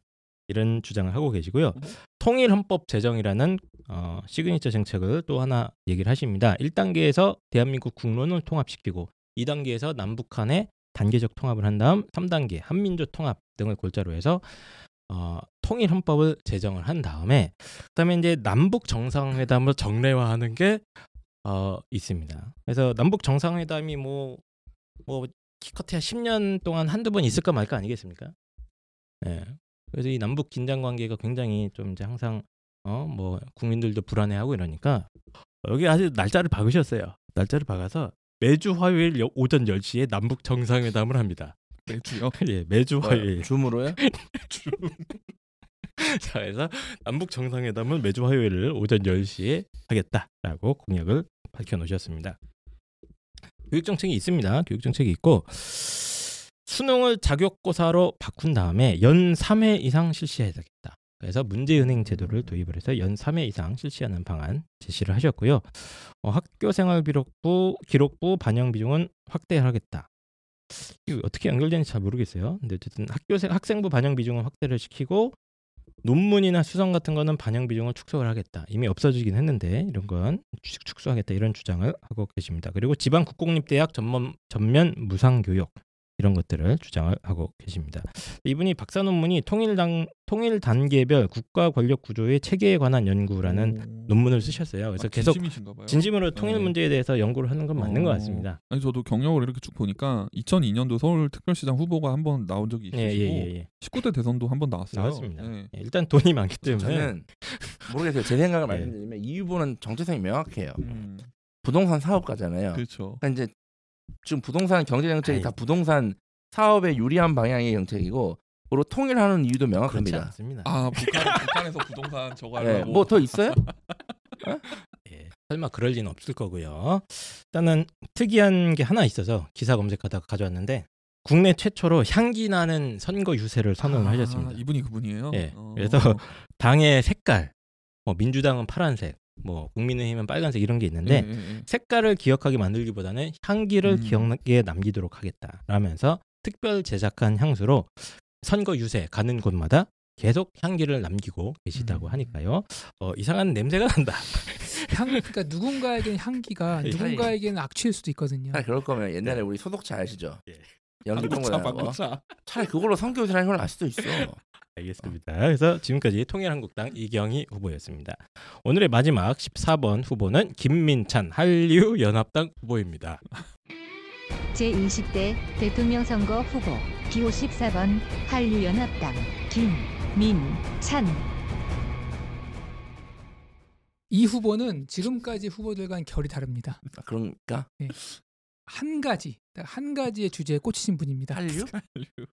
이런 주장을 하고 계시고요. 통일 헌법 제정이라는 어, 시그니처 정책을 또 하나 얘기를 하십니다. 1단계에서 대한민국 국론을 통합시키고 2단계에서 남북한의 단계적 통합을 한 다음 3단계 한민족 통합 등을 골자로 해서 어, 통일 헌법을 제정을 한 다음에 그다음에 이제 남북 정상회담을 정례화하는 게 어, 있습니다. 그래서 남북 정상회담이 뭐뭐 기껏해야 10년 동안 한두 번 있을까 말까 아니겠습니까? 예. 그래서 이 남북 긴장 관계가 굉장히 좀 이제 항상 어 뭐 국민들도 불안해하고 이러니까 여기 아주 날짜를 박으셨어요. 날짜를 박아서 매주 화요일 여- 오전 10시에 남북 정상회담을 합니다. 매주요 예, 매주 뭐, 화요일. 줌으로요? 자, 그래서 남북 정상회담을 매주 화요일 오전 10시에 하겠다라고 공약을 밝혀 놓으셨습니다. 교육 정책이 있습니다. 교육 정책이 있고 수능을 자격고사로 바꾼 다음에 연 3회 이상 실시해야 되겠다. 그래서 문제은행 제도를 도입을 해서 연 3회 이상 실시하는 방안 제시를 하셨고요. 어, 학교생활 기록부 기록부 반영 비중은 확대하겠다. 어떻게 연결되는지 잘 모르겠어요. 근데 어쨌든 학교생 학생부 반영 비중은 확대를 시키고 논문이나 수성 같은 거는 반영 비중을 축소를 하겠다. 이미 없어지긴 했는데 이런 건 축- 축소하겠다 이런 주장을 하고 계십니다. 그리고 지방 국공립대학 전면 전면 무상 교육 이런 것들을 주장을 하고 계십니다. 이분이 박사 논문이 통일당 통일 단계별 국가 권력 구조의 체계에 관한 연구라는 논문을 쓰셨어요. 그래서 아, 계속 진심이신가 봐요. 진심으로 통일 네. 문제에 대해서 연구를 하는 건 맞는 것 어. 같습니다. 아니 저도 경력을 이렇게 쭉 보니까 2002년도 서울특별시장 후보가 한 번 나온 적이 예, 있으시고 예, 예, 예. 19대 대선도 한 번 나왔어요. 나왔습니다. 예. 예, 일단 돈이 많기 때문에 저는 모르겠어요. 제 생각을 네. 말씀드리면 이 후보는 정체성이 명확해요. 음, 부동산 사업가잖아요. 그렇죠. 그러니까 이제 지금 부동산 경제 정책이 아이. 다 부동산 사업에 유리한 방향의 정책이고 그리고 통일하는 이유도 명확합니다. 아 북한 북한에서 부동산 저거 네, 하려고 뭐더 있어요? 예, 설마 그럴 리는 없을 거고요. 일단은 특이한 게 하나 있어서 기사 검색하다가 가져왔는데 국내 최초로 향기 나는 선거 유세를 선언을 아, 하셨습니다. 이분이 그분이에요. 예, 어. 그래서 당의 색깔, 뭐 민주당은 파란색, 뭐 국민의힘은 빨간색 이런 게 있는데 예, 예, 예. 색깔을 기억하게 만들기보다는 향기를 음. 기억나게 남기도록 하겠다라면서 특별 제작한 향수로 선거 유세 가는 곳마다 계속 향기를 남기고 계시다고 음. 하니까요. 어, 이상한 냄새가 난다. 향 그러니까 누군가에게는 향기가 예. 누군가에게는 악취일 수도 있거든요. 차라리 그럴 거면 옛날에 우리 소독차 아시죠? 예. 연기 방구차. 방구차. 차라리 그걸로 성교사라는 걸알 수도 있어. 알겠습니다. 그래서 지금까지 통일한국당 이경희 후보였습니다. 오늘의 마지막 14번 후보는 김민찬 한류연합당 후보입니다. 제20대 대통령 선거 후보 기호 14번 한류연합당 김민찬 이 후보는 지금까지 후보들과는 결이 다릅니다. 아, 그러니까 한 가지 딱한 가지의 주제에 꽂히신 분입니다. 한류? 한류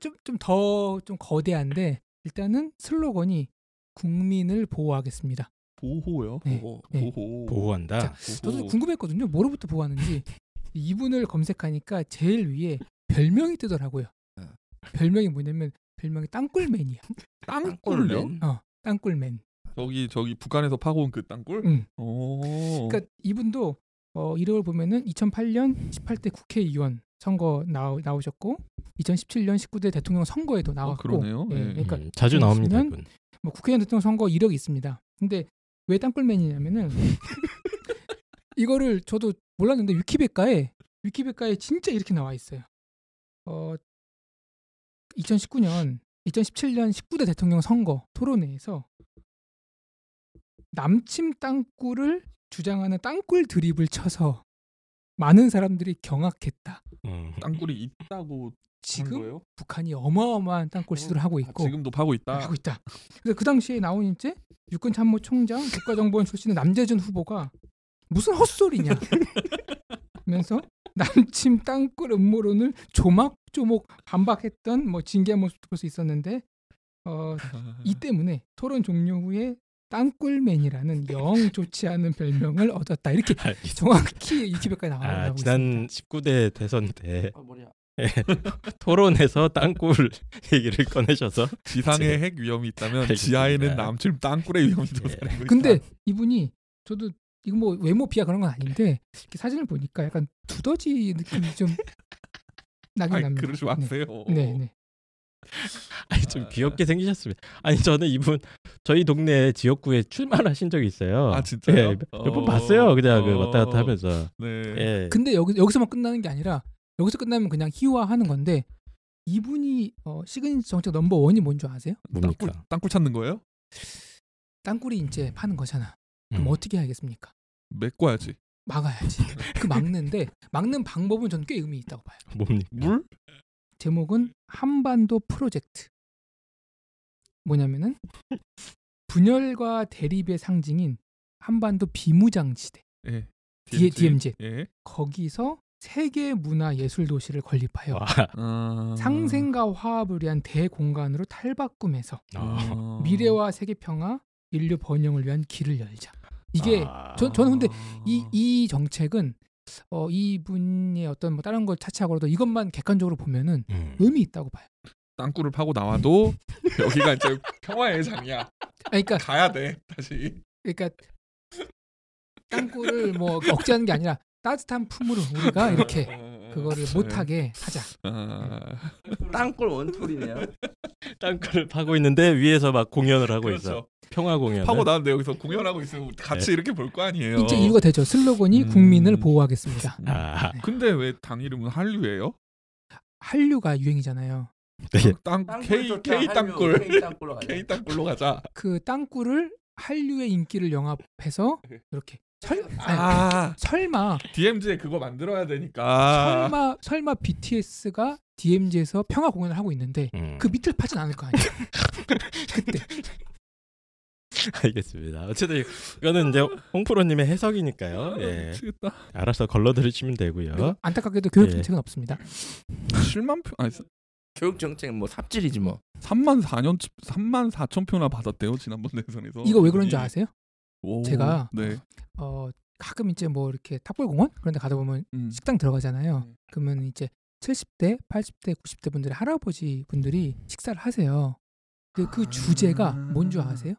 좀 좀더좀 거대한데 일단은 슬로건이 국민을 보호하겠습니다. 보호요. 네. 보호. 네. 보호. 보호한다. 자, 저도 궁금했거든요. 뭐로부터 보호하는지 이분을 검색하니까 제일 위에 별명이 뜨더라고요. 어. 별명이 뭐냐면 별명이 땅굴맨이야. 땅굴맨? 어, 땅굴맨. 저기 저기 북한에서 파고온 그 땅굴? 응. 오. 그러니까 이분도 어, 이력을 보면은 2008년 18대 국회의원 선거 나오, 나오셨고 2017년 19대 대통령 선거에도 나왔고 그러네요. 예, 예. 그러니까 음, 자주 나옵니다. 이분. 뭐 국회의원 대통령 선거 이력이 있습니다. 근데 왜 땅굴맨이냐면은 이거를 저도 몰랐는데 위키백과에 위키백과에 진짜 이렇게 나와 있어요. 어 2019년 2017년 19대 대통령 선거 토론회에서 남침 땅굴을 주장하는 땅굴 드립을 쳐서 많은 사람들이 경악했다. 음. 땅굴이 있다고 한 지금 거예요? 북한이 어마어마한 땅굴 시도를 하고 아, 있고 지금도 파고 있다. 하고 있다. 그래서 그 당시에 나온 이제 육군 참모 총장 국가정보원 출신의 남재준 후보가 무슨 헛소리냐. 면서 남침 땅굴 음모론을 조막조막 반박했던 뭐 진기한 모습도 볼 수 있었는데 어, 이 때문에 토론 종료 후에 땅굴맨이라는 영 좋지 않은 별명을 얻었다. 이렇게 알겠습니다. 정확히 이 기백까지 나와 아, 지난 있습니다. 19대 대선 때 아. 토론에서 땅굴 얘기를 꺼내셔서 지상에 핵 위험이 있다면 알겠습니다. 지하에는 남침 땅굴의 위험이 더 예. 있다. 근데 이분이 저도 이거 뭐 외모 비하 그런 건 아닌데 이렇게 사진을 보니까 약간 두더지 느낌이 좀 나긴 아이, 납니다. 그러지 마세요. 네, 네. 아니 좀 귀엽게 생기셨습니다. 아니 저는 이분 저희 동네 지역구에 출마하신 적이 있어요. 아, 진짜요? 예, 몇번 어. 봤어요. 그냥 그 어. 왔다 갔다 하면서. 네. 예. 근데 여기 여기서만 끝나는 게 아니라 여기서 끝나면 그냥 희화하는 건데 이분이 어, 시그니처 정책 number one이 뭔 줄 아세요? 땅굴, 뭡니까? 땅굴 찾는 거예요? 땅굴이 이제 파는 거잖아. 그럼 음. 어떻게 해야겠습니까? 메꿔야지. 막아야지. 그 막는데 막는 방법은 저는 꽤 의미 있다고 봐요. 뭡니까? 물? 제목은 한반도 프로젝트. 뭐냐면은 분열과 대립의 상징인 한반도 비무장 지대 예. D- DMZ. 예. 거기서 세계 문화 예술 도시를 건립하여 와. 아... 상생과 화합을 위한 대공간으로 탈바꿈해서 아. 어. 미래와 세계 평화, 인류 번영을 위한 길을 열자. 이게 아. 저- 저는 근데 이 이 정책은 어, 이분의 어떤 뭐 다른 걸 차치하고라도 이것만 객관적으로 보면은 음. 의미 있다고 봐요. 땅굴을 파고 나와도 여기가 이제 평화의 장이야. 아, 그러니까 가야 돼 다시. 그러니까 땅굴을 뭐 억제하는 게 아니라 따뜻한 품으로 우리가 이렇게 그거를 못하게 하자. 아, 땅굴 원툴이네요. 땅굴을 파고 있는데 위에서 막 공연을 하고 있어. 그렇죠. 평화 공연. 파고 나왔는데 여기서 공연하고 있으면 같이 네. 이렇게 볼 거 아니에요. 이제 이유가 되죠. 슬로건이 음. 국민을 보호하겠습니다. 아. 근데 왜 당 이름은 한류예요? 한류가 유행이잖아요. 네. 땅 K K. 땅굴 K 땅굴로 가자. K 땅굴로 가자. 그 땅굴을 한류의 인기를 영합해서 이렇게 설 아니, 아 설마 DMZ에 그거 만들어야 되니까. 설마 설마 BTS가 DMZ에서 평화 공연을 하고 있는데 음. 그 밑을 파진 않을 거 아니에요. 그때 알겠습니다. 어쨌든 이거는 이제 홍프로님의 해석이니까요. 예. 미치겠다. 알아서 걸러들으시면 되고요. 안타깝게도 교육 예. 정책은 없습니다. 7만 표 아니 교육 정책 뭐 삽질이지 뭐. 3만 4년 3만 4천 표나 받았대요 지난번 대선에서. 이거 왜 그런 줄 아세요? 오, 제가 네. 어 가끔 이제 뭐 이렇게 탑골공원 그런 데 가다 보면 음. 식당 들어가잖아요. 음. 그러면 이제 70대, 80대, 90대 분들의 할아버지 분들이 식사를 하세요. 근데 그 아. 주제가 뭔 줄 아세요?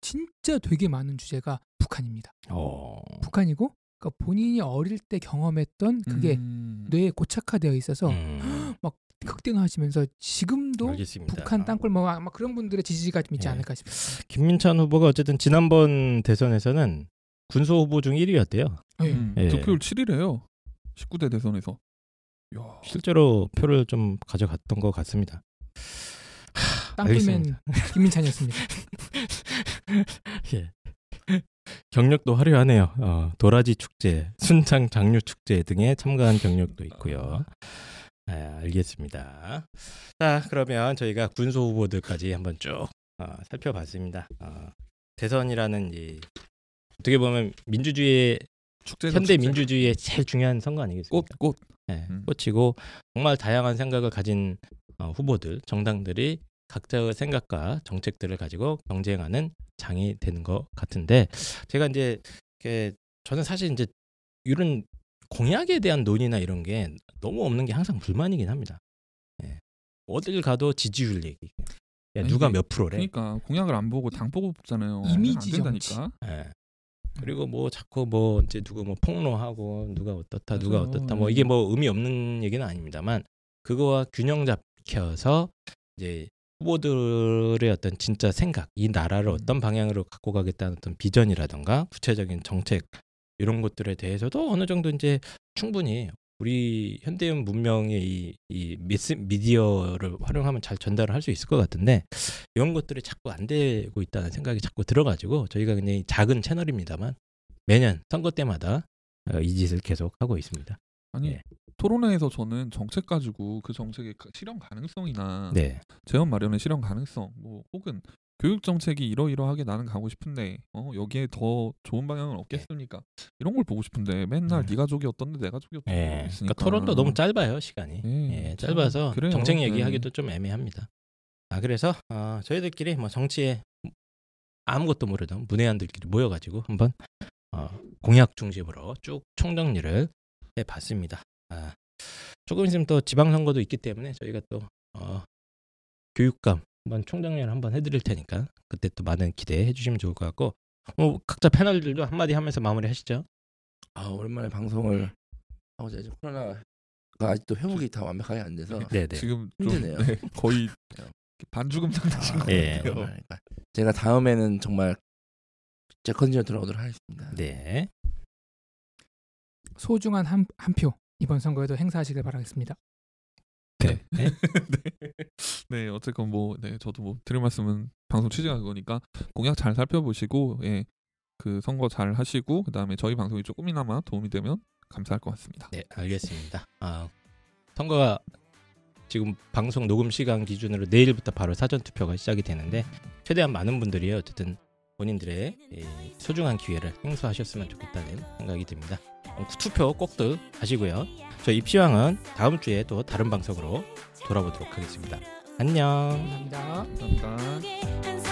진짜 되게 많은 주제가 북한입니다. 어. 북한이고 그러니까 본인이 어릴 때 경험했던 그게 음. 뇌에 고착화되어 있어서 음. 극대노하시면서 지금도 알겠습니다. 북한 땅굴 뭐 아마 그런 분들의 지지가 좀 있지 예. 않을까 싶습니다. 김민찬 후보가 어쨌든 지난번 대선에서는 군소 후보 중 1위였대요. 예. 음, 예. 득표율 7위래요. 19대 대선에서. 야. 실제로 표를 좀 가져갔던 것 같습니다. 땅굴맨 김민찬이었습니다. 예. 경력도 화려하네요. 어, 도라지 축제, 순창 장류 축제 등에 참가한 경력도 있고요. 아, 알겠습니다. 자, 그러면 저희가 군소 후보들까지 한번 쭉 어, 살펴봤습니다. 어, 대선이라는 이 어떻게 보면 민주주의의 축제 현대 민주주의의 제일 중요한 선거 아니겠습니까? 꽃 꽃 네, 음. 꽂히고 정말 다양한 생각을 가진 어, 후보들, 정당들이 각자의 생각과 정책들을 가지고 경쟁하는 장이 되는 것 같은데 제가 이제 저는 사실 이제 이런 공약에 대한 논의나 이런 게 너무 없는 게 항상 불만이긴 합니다. 예. 어딜 가도 지지율 얘기. 야, 아니, 누가 몇 프로래? 그러니까 공약을 안 보고 당 보고 뽑잖아요. 이미지 안 된다니까. 예. 그리고 뭐 자꾸 뭐 이제 누구 뭐 폭로하고 누가 어떻다 누가 맞아요. 어떻다 뭐 이게 뭐 의미 없는 얘기는 아닙니다만 그거와 균형 잡혀서 이제 후보들의 어떤 진짜 생각 이 나라를 음. 어떤 방향으로 갖고 가겠다는 어떤 비전이라던가 구체적인 정책 이런 것들에 대해서도 어느 정도 이제 충분히 우리 현대인 문명의 이, 이 미스, 미디어를 활용하면 잘 전달을 할 수 있을 것 같은데 이런 것들이 자꾸 안 되고 있다는 생각이 자꾸 들어가지고 저희가 그냥 작은 채널입니다만 매년 선거 때마다 어, 이 짓을 계속 하고 있습니다. 아니 예. 토론회에서 저는 정책 가지고 그 정책의 가- 실현 가능성이나 네, 재원 마련의 실현 가능성 뭐 혹은 교육 정책이 이러이러하게 나는 가고 싶은데 어 여기에 더 좋은 방향은 없겠습니까? 이런 걸 보고 싶은데 맨날 음. 네 가족이 어떤데 내 가족이 어떤데 예. 있으니까. 그러니까 토론도 너무 짧아요 시간이. 예, 예, 참, 짧아서 그래요. 정책 예. 얘기하기도 좀 애매합니다. 아 그래서 어, 저희들끼리 뭐 정치에 아무것도 모르던 문외한들끼리 모여가지고 한번 어, 공약 중심으로 쭉 총정리를 해봤습니다. 아, 조금 있으면 또 지방선거도 있기 때문에 저희가 또 어, 교육감 한번 총정리를 한번 해드릴 테니까 그때 또 많은 기대해 주시면 좋을 것 같고 뭐 각자 패널들도 한마디 하면서 마무리하시죠. 아 오랜만에 방송을 하고 이제 코로나가 아직도 회복이 다 완벽하게 안 돼서 네네. 지금 좀 힘드네요. 네, 거의 반죽음 상태신 것 예. 같아요. 그러니까 제가 다음에는 정말 제 컨디션 돌아오도록 하겠습니다. 네. 소중한 한 한 표 이번 선거에도 행사하시길 바라겠습니다. 네. 네, 어쨌건 뭐, 네, 저도 뭐 드릴 말씀은 방송 취재가 그거니까 공약 잘 살펴보시고, 예, 그 선거 잘 하시고, 그 다음에 저희 방송이 조금이나마 도움이 되면 감사할 것 같습니다. 네, 알겠습니다. 아, 선거가 지금 방송 녹음 시간 기준으로 내일부터 바로 사전 투표가 시작이 되는데 최대한 많은 분들이 어쨌든 본인들의 이 소중한 기회를 행사하셨으면 좋겠다는 생각이 듭니다. 어, 투표 꼭들 하시고요. 저 입시왕은 다음 주에 또 다른 방송으로 돌아보도록 하겠습니다. 안녕. 감사합니다. 감사합니다.